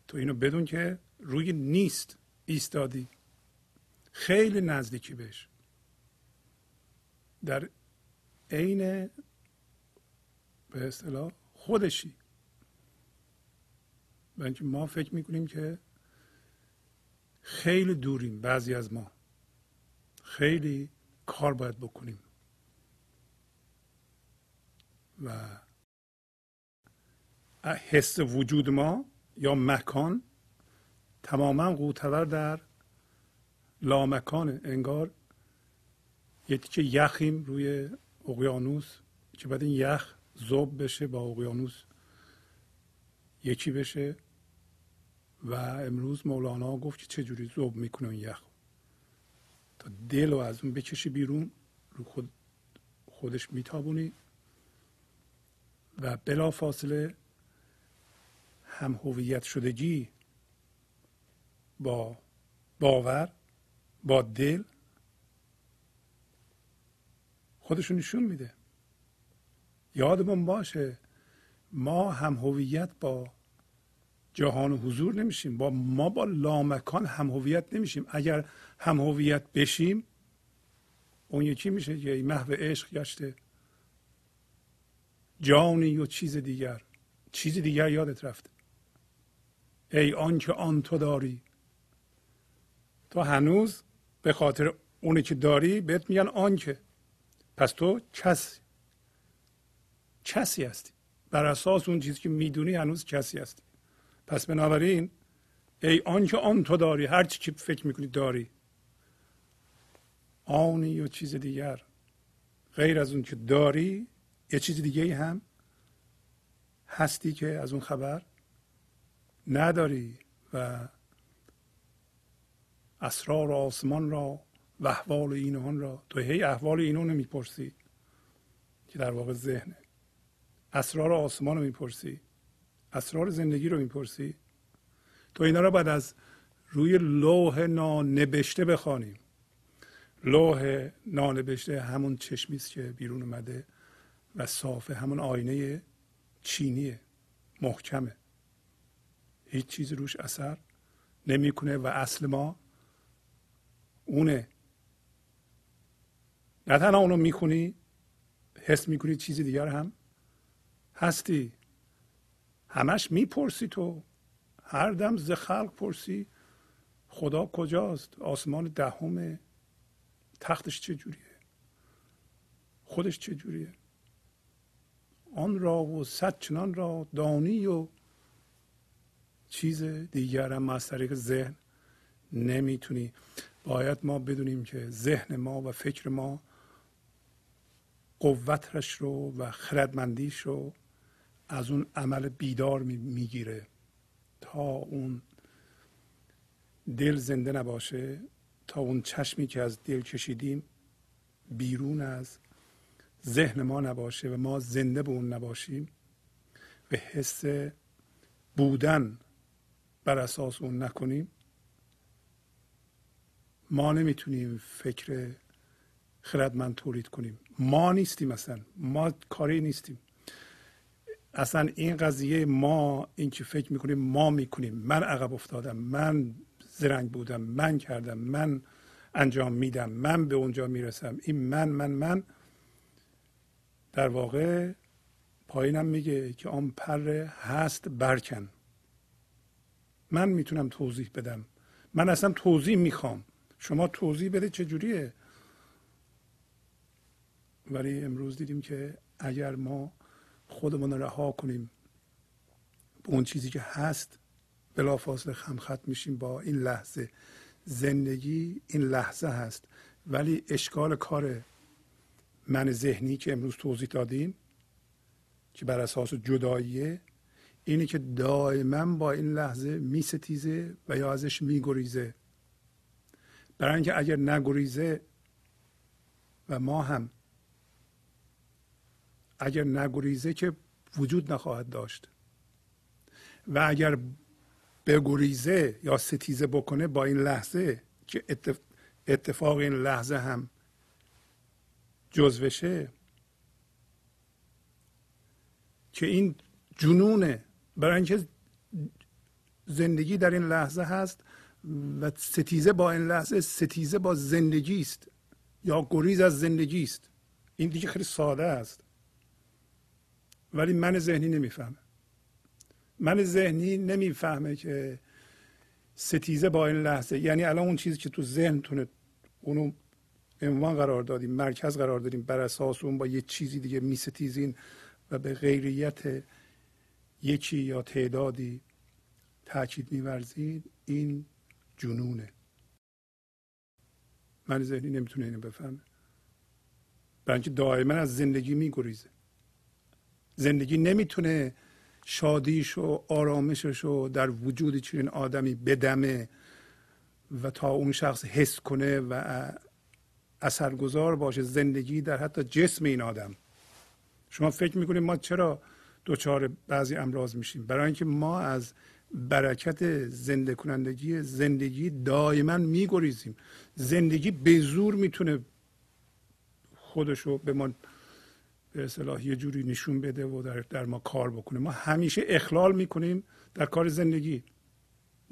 تو اینو بدون که روی نیست ایستادی. خیلی نزدیکی بهش. در عین به اصطلاح خودشی. بنابراین ما فکر می‌کنیم که خیلی دوریم بعضی از ما. خیلی کار باید بکنیم. و حس وجود ما یا مکان تماما قوتور در لامکانه انگار یه تیکه یخیم روی اقیانوس که بعد این یخ زوب بشه با اقیانوس یکی بشه. و امروز مولانا گفت که چجوری زوب می‌کنه این یخ تا دل رو از اون بکشی بیرون رو خود خودش میتابونی و بلا فاصله هم هویت شدگی با باور با دل خودشون نشون میده. یادمون باشه ما هم هویت با جهان حضور نمیشیم. با ما با لامکان هم هویت نمیشیم. اگر هم هویت بشیم اون یکی میشه یه محو عشق گشته. جانی و چیز دیگر. چیز دیگر یادت رفته. ای آنکه آن تو داری. تو هنوز به خاطر اونی که داری بهت میگن آنکه. پس تو کسی. کسی هستی. بر اساس اون چیزی که می‌دونی هنوز کسی هستی. پس بنابراین ای آنکه آن تو داری هر چی که فکر می‌کنی داری. آنی یا چیز دیگر. غیر از اون که داری یه چیز دیگه هم هستی که از اون خبر نداری و اسرار آسمان را و احوال اینان را تو هی احوال اینو می‌پرسی که در واقع ذهنه. اسرار آسمان رو می‌پرسی. اسرار زندگی رو می‌پرسی؟ تو اینا رو باید از روی لوح نانبشته بخوانیم. لوح نانبشته همون چشمی است که بیرون اومده و صافه همون آینه چینیه محکمه. هیچ چیزی روش اثر نمی‌کنه و اصل ما اونه. نه تنها اونو می‌خونی حس می‌کنی چیزی دیگر هم هستی. همش می‌پرسی تو. هر دم ز خلق پرسی. خدا کجاست؟ آسمان دهمه. تختش چجوریه خودش چجوریه آن را و صد چنان را دانی و چیز دیگر هم از طریق ذهن نمی‌تونی. باید ما بدونیم که ذهن ما و فکر ما قوتش رو و خردمندیش رو از اون عمل بیدار می‌گیره تا اون دل زنده نباشه تا اون چشمی که از دل کشیدیم بیرون از ذهن ما نباشه و ما زنده به اون نباشیم و حس بودن بر اساس اون نکنیم ما نمی‌تونیم فکر خردمند تولید کنیم. ما نیستیم اصلا. ما کاری نیستیم. اصلا این قضیه ما این که فکر می‌کنیم ما می‌کنیم. من عقب افتادم من زرنگ بودم من کردم من انجام میدم من به اونجا می‌رسم. این من من من. در واقع پایینم میگه که آن پر هست برکن. من می‌تونم توضیح بدم. من اصلا توضیح می‌خوام. شما توضیح بده چجوریه ولی امروز دیدیم که اگر ما خودمون رها کنیم. به اون چیزی که هست بلافاصله خمخط میشیم با این لحظه. زندگی این لحظه هست. ولی اشکال کار من ذهنی که امروز توضیح دادیم که بر اساس جداییه اینه که دائما با این لحظه میستیزه و یا ازش میگریزه. برای اینکه اگر نگریزه و ما هم اگر نگریزه که وجود نخواهد داشت. و اگر بگریزه یا ستیزه بکنه با این لحظه که اتفاق این لحظه هم جزوشه که این جنونه برای اینکه زندگی در این لحظه هست و ستیزه با این لحظه ستیزه با زندگی است یا گریز از زندگی است. این دیگه خیلی ساده است. ولی من ذهنی نمی‌فهمه من ذهنی نمی‌فهمه که ستیزه با این لحظه یعنی الان اون چیزی که تو ذهنتونه اونو عنوان قرار دادیم مرکز قرار دادیم بر اساس اون با یه چیزی دیگه میستیزین و به غیریت یکی یا تعدادی تاکید میورزید این جنونه. من ذهنی نمی‌تونه اینو بفهمه. برای اینکه دائما از زندگی میگریزه. زندگی نمی‌تونه شادیش و آرامشش رو در وجود چنین آدمی بدمه و تا اون شخص حس کنه و اثرگذار باشه زندگی در حتی جسم این آدم. شما فکر می‌کنید ما چرا دچار بعضی امراض میشیم؟ برای اینکه ما از برکت زنده کنندگی زندگی دائما میگریزیم. زندگی به زور می‌تونه خودشو به ما به اصطلاح یه جوری نشون بده و در, در ما کار بکنه. ما همیشه اخلال می‌کنیم در کار زندگی.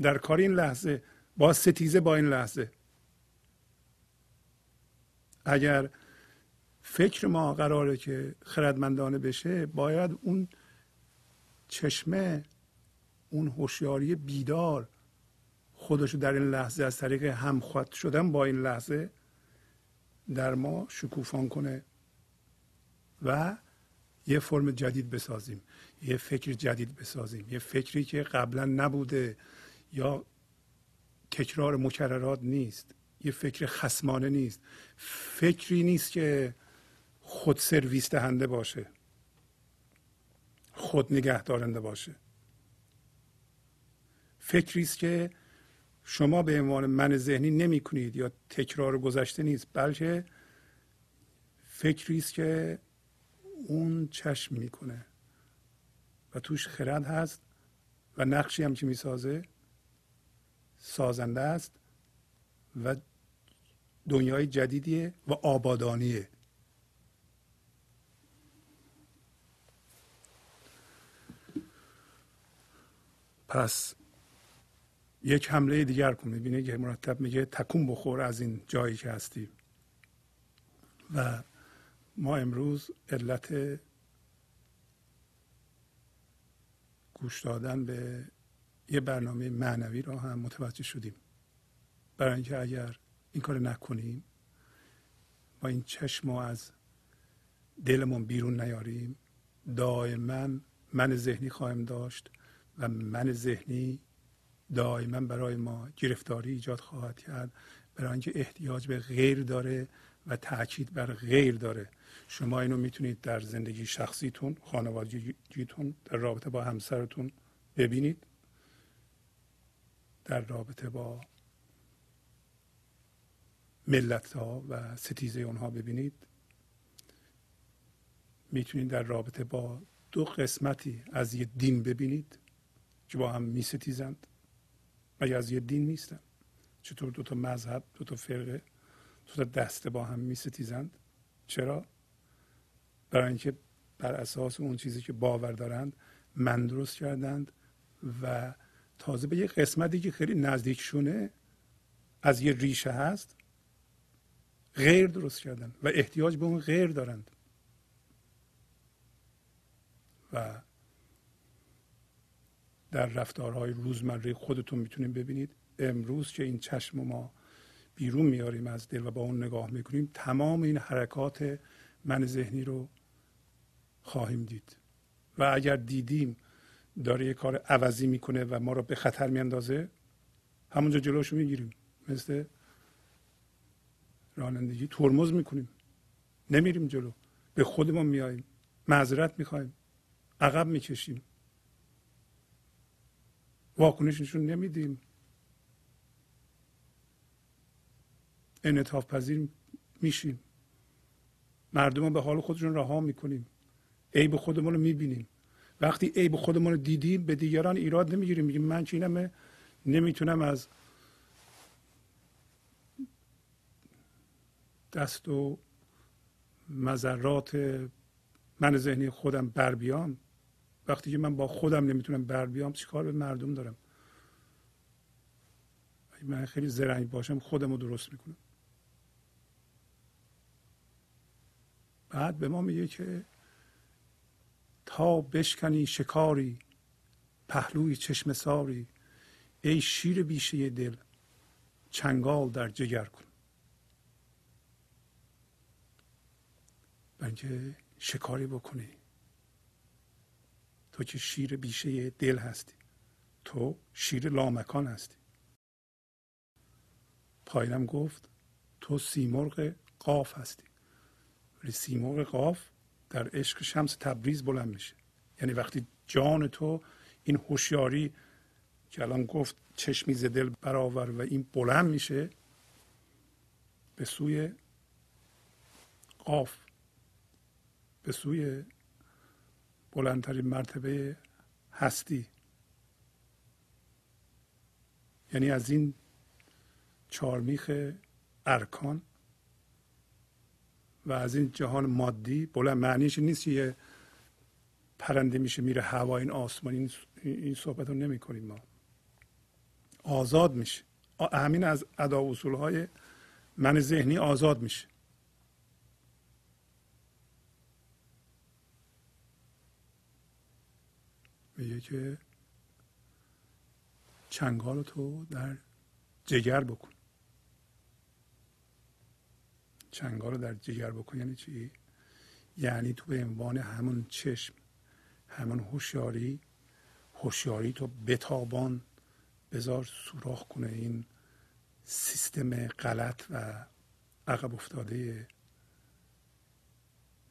در کار این لحظه با ستیزه با این لحظه. اگر فکر ما قراره که خردمندانه بشه باید اون چشمه اون هوشیاری بیدار خودشو در این لحظه از طریق همخواد شدن با این لحظه در ما شکوفان کنه. و یه فرم جدید بسازیم یه فکر جدید بسازیم. یه فکری که قبلا نبوده یا تکرار مکررات نیست یه فکر خسمانه نیست. فکری نیست که خود سرویس دهنده باشه خود نگه دارنده باشه. فکری است که شما به عنوان من ذهنی نمی کنید یا تکرار گذشته نیست بلکه فکری است که اون چشم می‌کنه. و توش خرد هست و نقشی هم که می‌سازه سازنده است و دنیای جدیدیه و آبادانیه. پس یک حمله دیگر کن. می‌بینه که مرتب میگه تکون بخور از این جایی که هستی. و ما امروز علت گوش دادن به یه برنامه معنوی را هم متوجه شدیم. برای اینکه اگر این کار نکنیم ما این چشم از دلمون بیرون نیاریم دائما من ذهنی خواهیم داشت و من ذهنی دائما برای ما گرفتاری ایجاد خواهد کرد. برای اینکه احتیاج به غیر داره و تاکید بر غیر داره. شما اینو می‌تونید در زندگی شخصیتون خانوادگیتون در رابطه با همسرتون ببینید. در رابطه با ملت ها و ستیزه اونها ببینید. می‌تونید در رابطه با دو قسمتی از یه دین ببینید که با هم میستیزند مگه از یه دین نیستن چطور دو تا مذهب دو تا فرقه دو تا دسته با هم میستیزند؟ چرا؟ برای اینکه بر اساس اون چیزی که باور دارند من درست کردند و تازه به یه قسمتی که خیلی نزدیکشونه از یه ریشه هست غیر درست کردن و احتیاج به اون غیر دارند. و در رفتارهای روزمره خودتون می‌تونید ببینید امروز که این چشم ما بیرون میاریم از دل و با اون نگاه می‌کنیم تمام این حرکات من ذهنی رو خواهیم دید. و اگر دیدیم داره یه کار عوضی می‌کنه و ما رو به خطر میاندازه همونجا جلوشو می‌گیریم. مثل رانندگی ترمز می‌کنیم. نمیریم جلو. به خودمون میاییم معذرت می‌خوایم. عقب می‌کشیم. واکنش نشون نمیدیم. انعطاف پذیر میشیم. مردم به حال خودشون رها می‌کنیم. عیب خودمون رو می‌بینیم. وقتی عیب خودمون رو دیدیم به دیگران ایراد نمی‌گیریم. میگیم من چینم نمی‌تونم از دست و مذرات من ذهنی خودم بر بیام. وقتی که من با خودم نمی‌تونم بر بیام چیکار به مردم دارم؟ من خیلی زرنگ باشم خودم رو درست می‌کنم. بعد به ما میگه که تا بشکنی شکاری پهلوی چشم ساری. ای شیر بیشه دل چنگال در جگر کن. بلکه شکاری بکنی. تو که شیر بیشه دل هستی. تو شیر لامکان هستی. پایینم گفت تو سیمرغ قاف هستی. ولی سیمرغ قاف در عشق شمس تبریز بلند میشه. یعنی وقتی جان تو این هوشیاری که الان گفت چشمی ز دل برآور و این بلند میشه به سوی قاف به سوی بلندترین مرتبه هستی. یعنی از این چارمیخ ارکان و از این جهان مادی بلند معنیش نیست که یه پرنده میشه میره هوا این آسمان این, این صحبت رو نمی کنیم ما. آزاد میشه. همین از ادا اصول های من ذهنی آزاد میشه. میگه که چنگال تو در جگر بکن. چنگال رو در جگر بکن. یعنی چی؟ یعنی تو به عنوان همون چشم همون هوشیاری هوشیاری تو بتابان بذار سوراخ کنه این سیستم غلط و عقب افتاده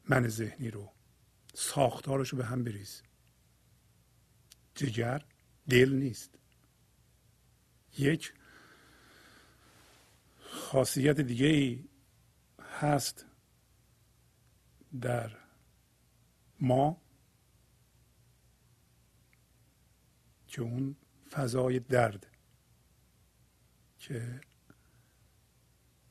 من ذهنی رو. ساختارش رو به هم بریز. جگر دل نیست. یک خاصیت دیگه ای هست در ما که اون فضای درد که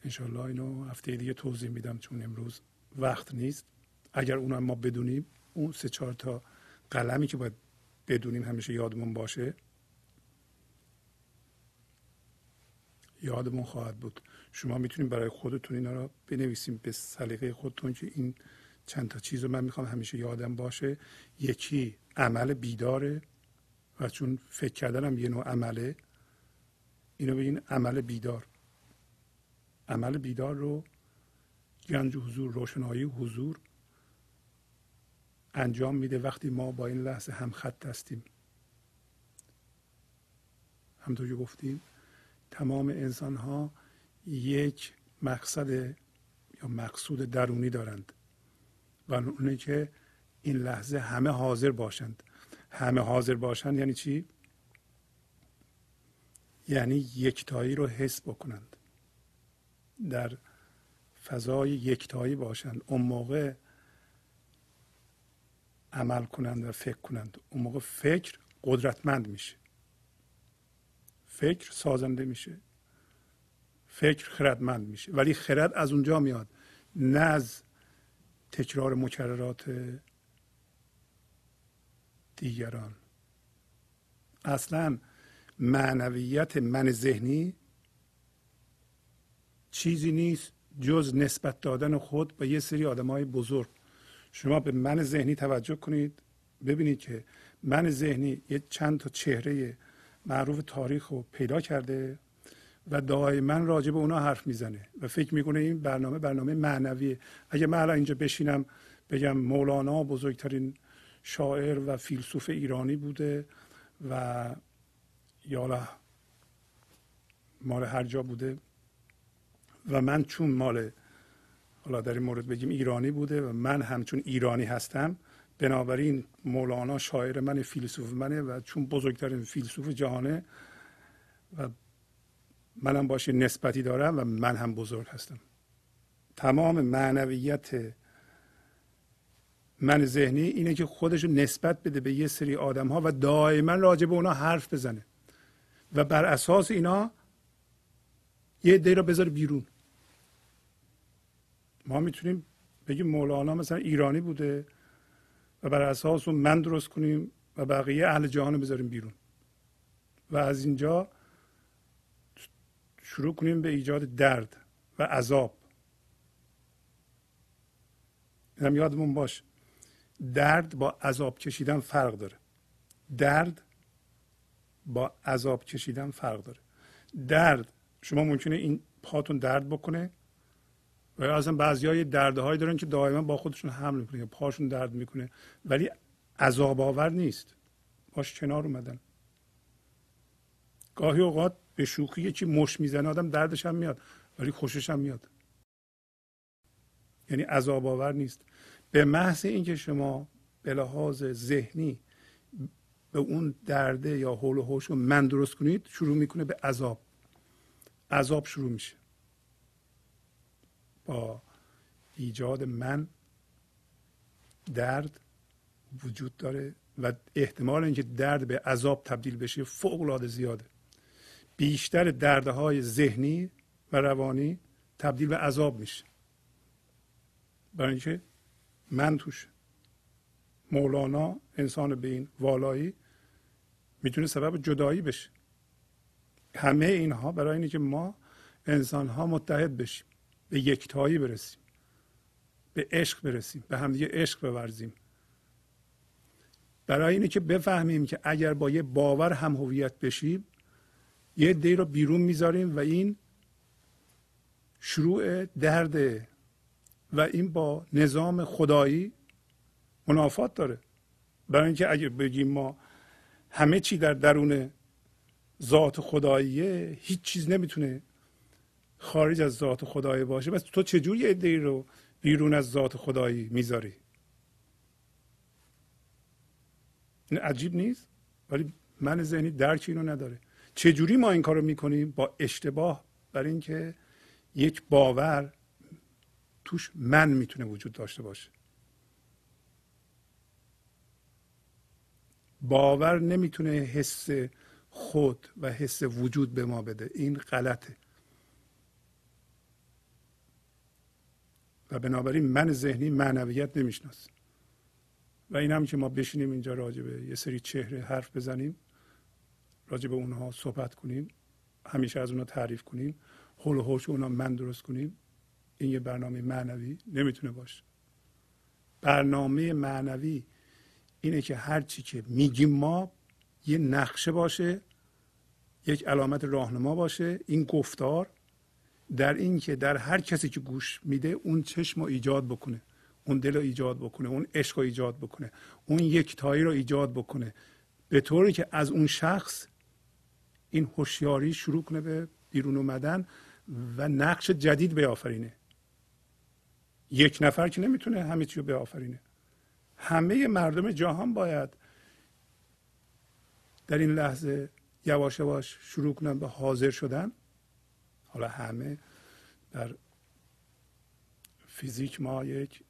انشالله اینو هفته دیگه توضیح میدم چون امروز وقت نیست. اگر اون ما بدونیم اون سه چهار تا قلمی که باید بدونیم همیشه یادمون باشه یادمون خواهد بود. شما می‌تونید برای خودتون اینا رو بنویسیم به سلیقه خودتون که این چند تا چیز رو من می‌خوام همیشه یادم باشه. یکی عمل بیداره و چون فکر کردنم یه نوع عمله. اینو بگین عمل بیدار. عمل بیدار رو گنج حضور روشنایی حضور انجام میده وقتی ما با این لحظه هم خط هستیم. همطور که گفتیم تمام انسان ها یک مقصد یا مقصود درونی دارند و اونه که این لحظه همه حاضر باشند. همه حاضر باشند یعنی چی؟ یعنی یکتایی رو حس بکنند. در فضای یکتایی باشند. اون موقع عمل کنند و فکر کنند. اون موقع فکر قدرتمند میشه. فکر سازنده میشه. فکر خردمند میشه. ولی خرد از اونجا میاد نه از تکرار مکررات دیگران. اصلا معنویت من ذهنی چیزی نیست جز نسبت دادن خود به یه سری آدم های بزرگ. شما به من ذهنی توجه کنید ببینید که من ذهنی یه چند تا چهره معروف تاریخ رو پیدا کرده. و دائما راجع به اونا حرف می‌زنه و فکر می‌کنه این برنامه برنامه معنویه. اگه من الان اینجا بشینم بگم مولانا بزرگترین شاعر و فیلسوف ایرانی بوده و یا مال هر جا بوده و من چون مال حالا در این مورد بگیم ایرانی بوده و من همچون ایرانی هستم بنابراین مولانا شاعر من فیلسوف منه و چون بزرگترین فیلسوف جهانه و منم باشه نسبتی دارم و من هم بزرگ هستم. تمام معنویت من ذهنی اینه که خودش رو نسبت بده به یه سری آدم ها و دائما راجع به اونا حرف بزنه. و بر اساس اینا یه دی رو بذاره بیرون. ما می‌تونیم بگیم مولانا مثلا ایرانی بوده و بر اساس اون من درست کنیم و بقیه اهل جهان رو بذاریم بیرون. و از اینجا شروع کنیم به ایجاد درد و عذاب. اینم یادمون باش درد با عذاب کشیدن فرق داره. درد با عذاب کشیدن فرق داره. درد شما ممکنه این پاتون درد بکنه و اصلا بعضی های دردهایی دارن که دائما با خودشون حمل می‌کنه پاشون درد می‌کنه ولی عذاب آور نیست. باش کنار اومدن. گاهی اوقات به شوخی یکی مش می‌زنه آدم دردش هم میاد ولی خوشش هم میاد. یعنی عذاب آور نیست. به محض اینکه شما به لحاظ ذهنی به اون درده یا حول و حوش رو من درست کنید شروع می‌کنه به عذاب. عذاب شروع میشه. با ایجاد من درد وجود داره و احتمال اینکه درد به عذاب تبدیل بشه فوق العاده زیاده. بیشتر دردهای ذهنی و روانی تبدیل به عذاب میشه. برای اینکه من توش مولانا انسان به این والایی می‌تونه سبب جدایی بشه. همه اینها برای اینه ما انسان ها متحد بشیم به یکتایی برسیم به عشق برسیم به همدیگه عشق بورزیم. برای اینه بفهمیم که اگر با یه باور هم هویت بشیم یه دی رو بیرون می‌ذاریم و این شروع درده و این با نظام خدایی منافات داره. برای اینکه اگر بگیم ما همه چی در درون ذات خداییه هیچ چیز نمی‌تونه خارج از ذات خدایی باشه. بس تو چجوری عده رو بیرون از ذات خدایی می‌ذاری؟ این عجیب نیست؟ ولی من ذهنی درک اینو نداره. چجوری ما این کارو می‌کنیم؟ با اشتباه برای اینکه یک باور توش من می‌تونه وجود داشته باشه. باور نمی‌تونه حس خود و حس وجود به ما بده. این غلطه. و بنابراین من ذهنی معنویت نمی‌شناسه و این هم که ما بشینیم اینجا راجع به یه سری چهره حرف بزنیم. راجع به اونها صحبت کنیم همیشه از اونها تعریف کنیم حول و حوش اونها من درست کنیم. این یه برنامه معنوی نمی‌تونه باشه. برنامه معنوی اینه که هر چی که میگیم ما یه نقشه باشه یک علامت راهنما باشه این گفتار در این که در هر کسی که گوش میده اون چشم رو ایجاد بکنه اون دل رو ایجاد بکنه اون عشق رو ایجاد بکنه اون یکتایی رو ایجاد بکنه. به طوری که از اون شخص این هوشیاری شروع کنه به بیرون اومدن و نقش جدید بیافرینه. یک نفر که نمی‌تونه همه چی رو بیافرینه. همه مردم جهان باید در این لحظه یواش یواش شروع کنن به حاضر شدن. حالا همه در فیزیک ما یک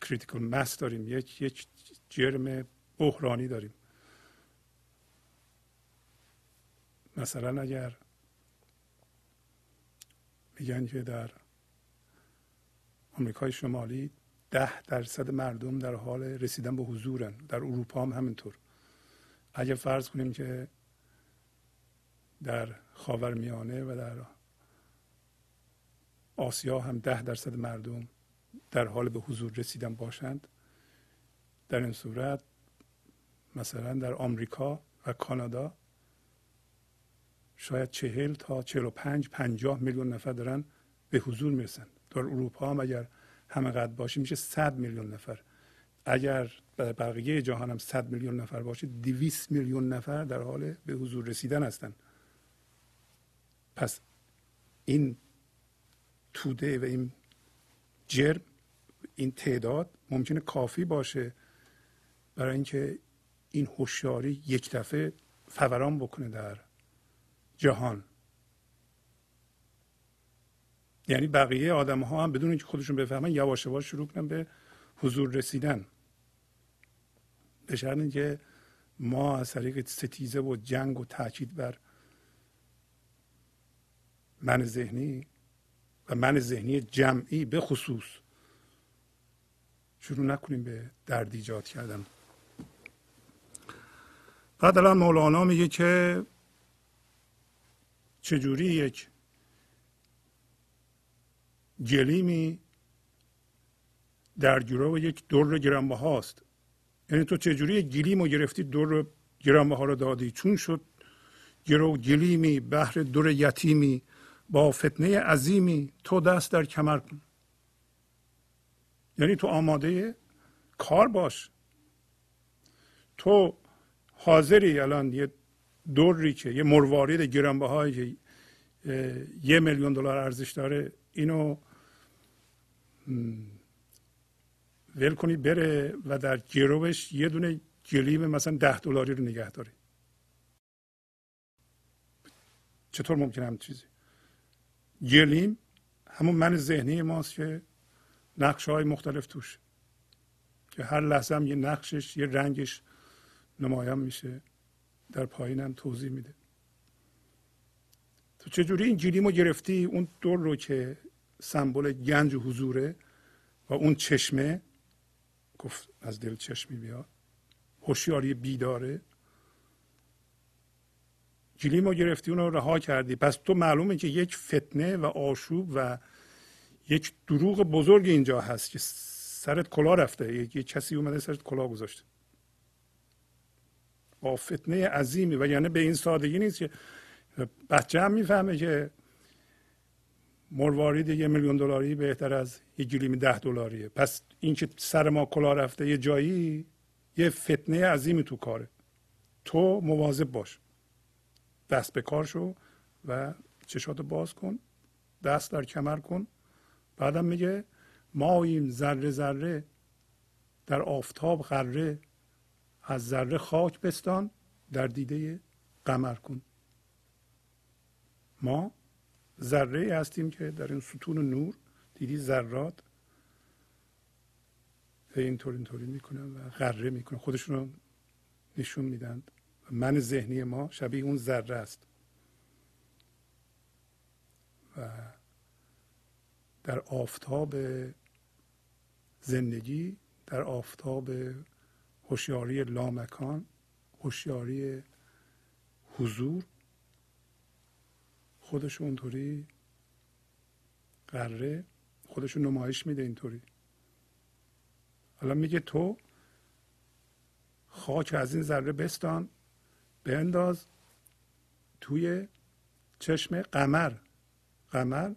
کریتیکل مس داریم یک یک جرم بحرانی داریم. مثلا اگر میگن که در آمریکای شمالی ده درصد مردم در حال رسیدن به حضورن. در اروپا هم همینطور. اگر فرض کنیم که در خاورمیانه و در آسیا هم ده درصد مردم در حال به حضور رسیدن باشند در این صورت مثلا در آمریکا و کانادا شاید چهل تا چهل و پنج پنجاه میلیون نفر دارن به حضور می‌رسن. در اروپا هم اگر همه قد باشه میشه صد میلیون نفر. اگر بقیه جهان هم صد میلیون نفر باشه دویست میلیون نفر در حال به حضور رسیدن هستند پس این توده و این جرم این تعداد ممکنه کافی باشه برای اینکه این هوشیاری یک دفعه فوران بکنه در جهان. یعنی بقیه آدم ها هم بدون اینکه خودشون بفهمن یواش یواش شروع کنن به حضور رسیدن. به شرط اینکه ما از طریق ستیزه و جنگ و تاکید بر من ذهنی و من ذهنی جمعی به خصوص شروع نکنیم به درد ایجاد کردن. بعد الان مولانا میگه که چجوری یک گلیمی در و یک در گرانبها هاست یعنی تو چجوری یک گلیم رو گرفتی در گرانبها رو دادی؟ چون شد گرو گلیمی بهر در یتیمی با فتنه عظیمی تو دست در کمر کن. یعنی تو آماده کار باش. تو حاضری الان یه دوری که یه مروارید گرانبهایی که یه میلیون دلار ارزش داره اینو ول کنی بره و در گروش یه دونه گلیم مثلا ده دلاری رو نگه داری. چطور ممکنه هم چیزی؟ گلیم همون من ذهنی ماست که نقشه های مختلف توش. که هر لحظه هم یه نقشش یه رنگش نمایان میشه. در پایین هم توضیح میده. تو چجوری این گلیم رو گرفتی؟ اون دور رو که سمبل گنج و حضوره و اون چشمه گفت از دل چشمی بیاد هوشیاری بیداره. گلیم رو گرفتی اون رو رها کردی. پس تو معلومه که یک فتنه و آشوب و یک دروغ بزرگ اینجا هست که سرت کلا رفته. یک کسی اومده سرت کلا گذاشته. با فتنه عظیمی و یعنی به این سادگی نیست که بچه هم می‌فهمه که مروارید یه میلیون دلاری بهتر از یه گلیم ده دلاریه. پس اینکه سر ما کلا رفته یه جایی یه فتنه عظیمی تو کاره. تو مواظب باش. دست به کار شو و چشات باز کن دست در کمر کن. بعدم میگه ما این ذره ذره در آفتاب غره از ذره خاک بستان در دیده قمر کن ما ذره هستیم که در این ستون نور دیدی ذرات اینطور اینطوری می‌کنن و غره می‌کنن. خودشون رو نشون میدن. من ذهنی ما شبیه اون ذره است. و در آفتاب زندگی در آفتاب هوشیاری لامکان هوشیاری حضور. خودش اونطوری قره خودش نمایش میده اینطوری. حالا میگه تو خاک از این ذره بستان بنداز توی چشم قمر. قمر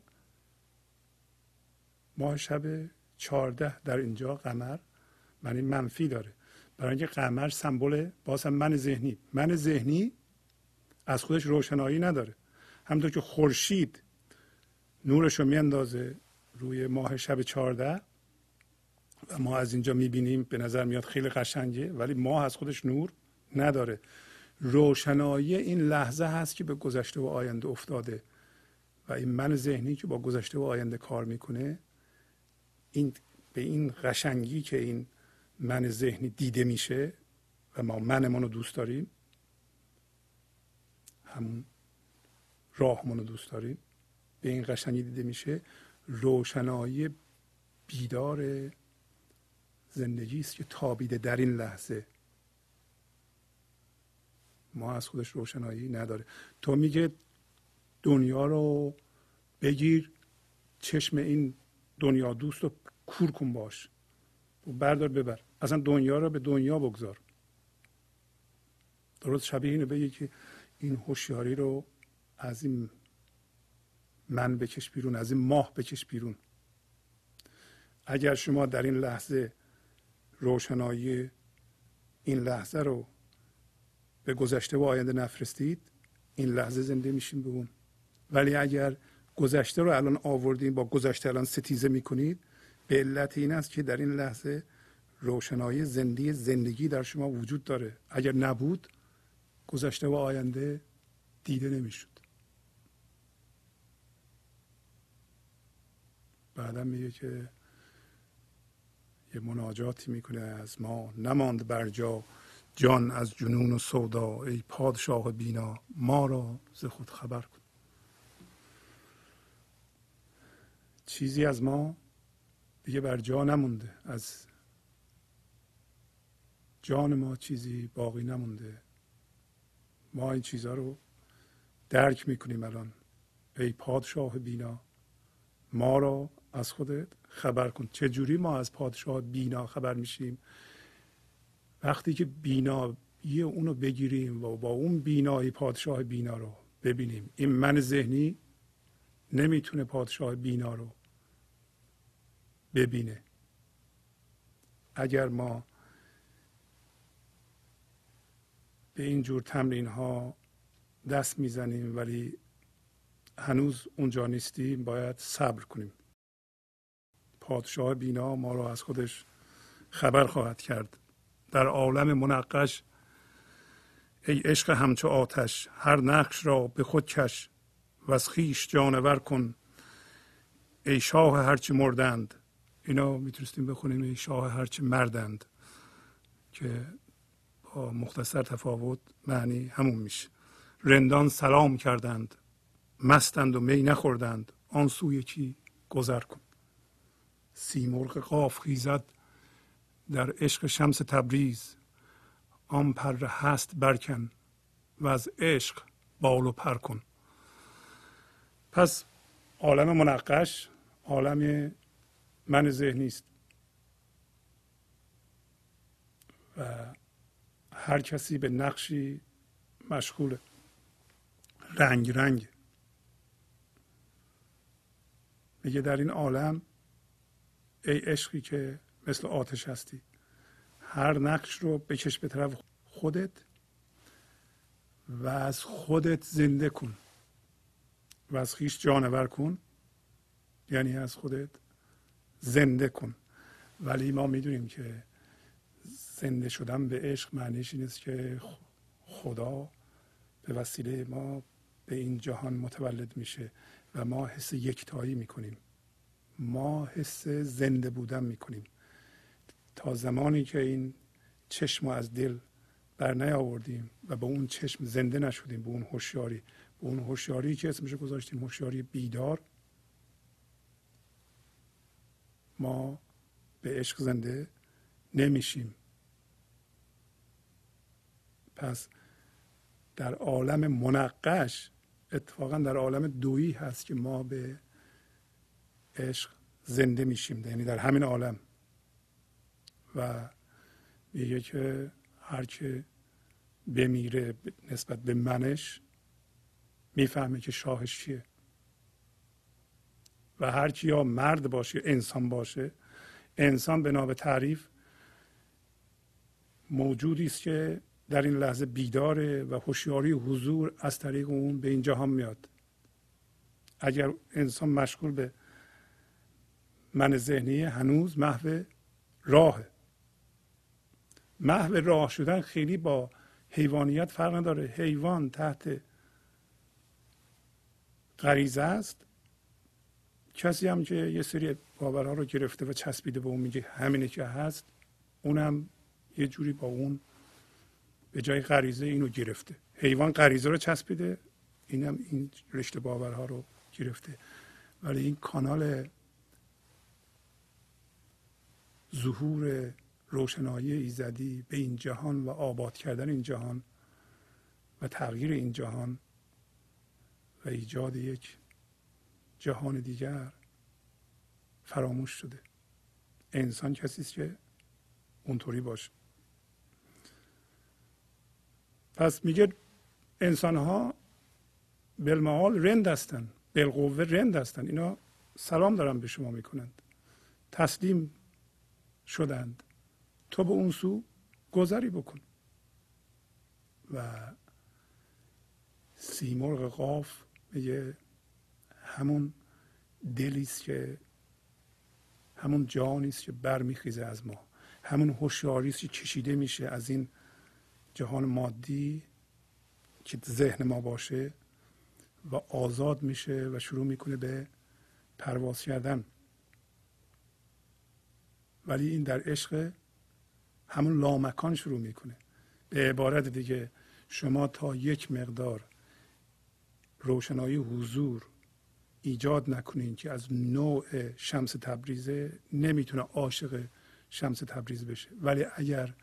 ماه شب چهارده در اینجا قمر معنی منفی داره. برای اینکه قمر سمبل باز هم من ذهنی. من ذهنی از خودش روشنایی نداره. همونطور که خورشید نورش رو میاندازه روی ماه شب چهارده و ما از اینجا می‌بینیم به نظر میاد خیلی قشنگه ولی ماه از خودش نور نداره. روشنایی این لحظه هست که به گذشته و آینده افتاده و این من ذهنی که با گذشته و آینده کار می‌کنه این به این قشنگی که این من ذهنی دیده میشه و ما منمون رو دوست داریم همون راهمون رو دوست داریم به این قشنگی دیده میشه روشنایی بیدار زندگی است که تابیده در این لحظه. ما از خودش روشنایی نداره. تو میگه دنیا رو بگیر چشم این دنیا دوست رو کور کن باش. بردار ببر. اصلا دنیا رو به دنیا بگذار. درست شبیه اینو بگی که این هوشیاری رو از این من بکش بیرون از این ماه بکش بیرون. اگر شما در این لحظه روشنایی این لحظه رو به گذشته و آینده نفرستید این لحظه زنده میشین به اون ولی اگر گذشته رو الان آوردین با گذشته الان ستیزه می‌کنید به علت این است که در این لحظه روشنایی زندگی زندگی در شما وجود داره. اگر نبود گذشته و آینده دیده نمی‌شد. بعدا میگه که یه مناجاتی می‌کنه از ما. نماند بر جا جان از جنون و سودا. ای پادشاه بینا ما را ز خود خبر کن. چیزی از ما دیگه بر جا نمونده. از جان ما چیزی باقی نمونده. ما این چیزها رو درک می‌کنیم الان. ای پادشاه بینا ما را از خودت خبر کن. چه جوری ما از پادشاه بینا خبر میشیم؟ وقتی که بینایی اونو بگیریم و با اون بینایی پادشاه بینا رو ببینیم این من ذهنی نمی‌تونه پادشاه بینا رو ببینه. اگر ما به این جور تمرین ها دست می‌زنیم ولی هنوز اونجا نیستیم باید صبر کنیم. پادشاه بینا ما را از خودش خبر خواهد کرد. در عالم منقش ای عشق همچو آتش هر نقش را به خود کش. و از خیش جانور کن ای شاه هرچی مردند. اینا می‌تونستیم بخونیم ای شاه هرچی مردند که با مختصر تفاوت معنی همون میشه. رندان سلام کردند مستند و می نخوردند آن سوی کی گذر کن. سیمرغ قاف خیزد در عشق شمس تبریز آن پر هست برکن و از عشق بال و پر کن. پس عالم منقش عالم من ذهنی است و هر کسی به نقشی مشغوله. رنگ رنگ. میگه در این عالم ای عشقی که مثل آتش هستی هر نقش رو بکش به طرف خودت و از خودت زنده کن و از خیش جانور کن. یعنی از خودت زنده کن. ولی ما می‌دونیم که زنده شدن به عشق معنیش این است که خدا به وسیله ما به این جهان متولد میشه و ما حس یکتایی می‌کنیم. ما حس زنده بودن می‌کنیم. تا زمانی که این چشم از دل بر نیاوردیم و به اون چشم زنده نشدیم به اون هوشیاری. به اون هوشیاری که اسمش گذاشتیم هوشیاری بیدار. ما به عشق زنده نمیشیم. پس در عالم منقش اتفاقا در عالم دویی هست که ما به عشق زنده میشیم. یعنی در همین عالم. و میگه که هر که بمیره نسبت به منش می‌فهمه که شاهش چیه. و هر کی یا مرد باشه انسان باشه. انسان به نام تعریف موجودی است که در این لحظه بیداره و هوشیاری حضور از طریق اون به این جهان میاد. اگر انسان مشغول به من ذهنی هنوز محو راه محو راه شدن خیلی با حیوانیت فرق نداره. حیوان تحت غریزه است. کسی هم که یه سری باورها رو گرفته و چسبیده به اون میگه همینه که هست اونم یه جوری با اون به جای غریزه اینو گرفته. حیوان غریزه رو چسبیده اینم این رشته باورها رو گرفته. ولی این کانال ظهور روشنایی ایزدی به این جهان و آباد کردن این جهان و تغییر این جهان و ایجاد یک جهان دیگر فراموش شده. انسان کسی است که اونطوری باشه. پس میگه انسان ها بالمعال رند هستن بالقوه رند هستن. اینا سلام دارن به شما می‌کنند. تسلیم شدند تو به اون سو گذری بکن. و سیمرغ قاف میگه همون دلی که همون جانی است که برمیخیزه از ما. همون هوشیاری است که کشیده میشه از این جهان مادی که ذهن ما باشه و آزاد میشه و شروع می‌کنه به پرواز کردن. ولی این در عشق همون لامکان شروع می‌کنه. به عبارت دیگه شما تا یک مقدار روشنایی حضور ایجاد نکنین که از نوع شمس تبریزه نمی‌تونه عاشق شمس تبریز بشه. ولی اگر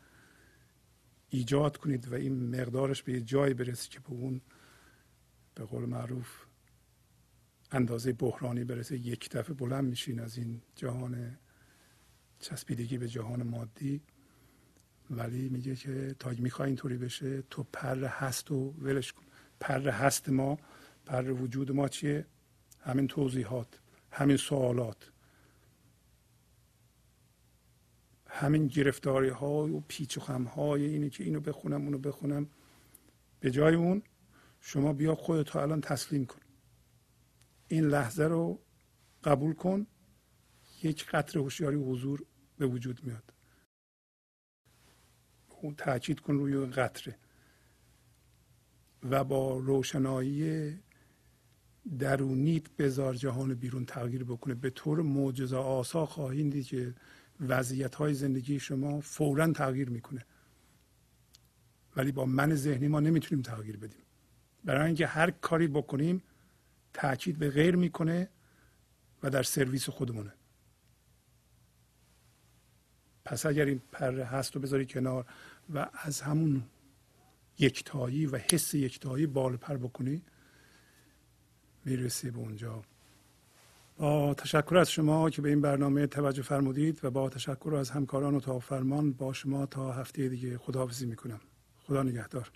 ایجاد کنید و این مقدارش به یه جایی برسه که به اون به قول معروف اندازه بحرانی برسه یک دفعه بلند میشین از این جهان چسبیدگی به جهان مادی. ولی میگه که تا می‌خوای اینطوری بشه تو پر هست و ولش کن. پر هست ما پر وجود ما چیه؟ همین توضیحات همین سوالات همین گرفتاری های و پیچ و خم های اینه که اینو بخونم اونو بخونم. به جای اون شما بیا خودت الان تسلیم کن. این لحظه رو قبول کن. یک قطر هوشیاری حضور به وجود میاد. اون تاکید کن روی قطره. و با روشنایی درونیت بزار جهان بیرون تغییر بکنه. به طور معجزه آسا خواهید دید که وضعیت های زندگی شما فورا تغییر می‌کنه. ولی با من ذهنی ما نمی‌تونیم تغییر بدیم. برای اینکه هر کاری بکنیم تاکید به غیر می‌کنه و در سرویس خودمونه. پس اگر این پر هست رو بذاری کنار و از همون یکتایی و حس یکتایی بال پر بکنی می‌رسی به اونجا. با تشکر از شما که به این برنامه توجه فرمودید و با تشکر از همکاران و تا فرمان با شما تا هفته دیگه خداحافظی می‌کنم. خدا نگهدار.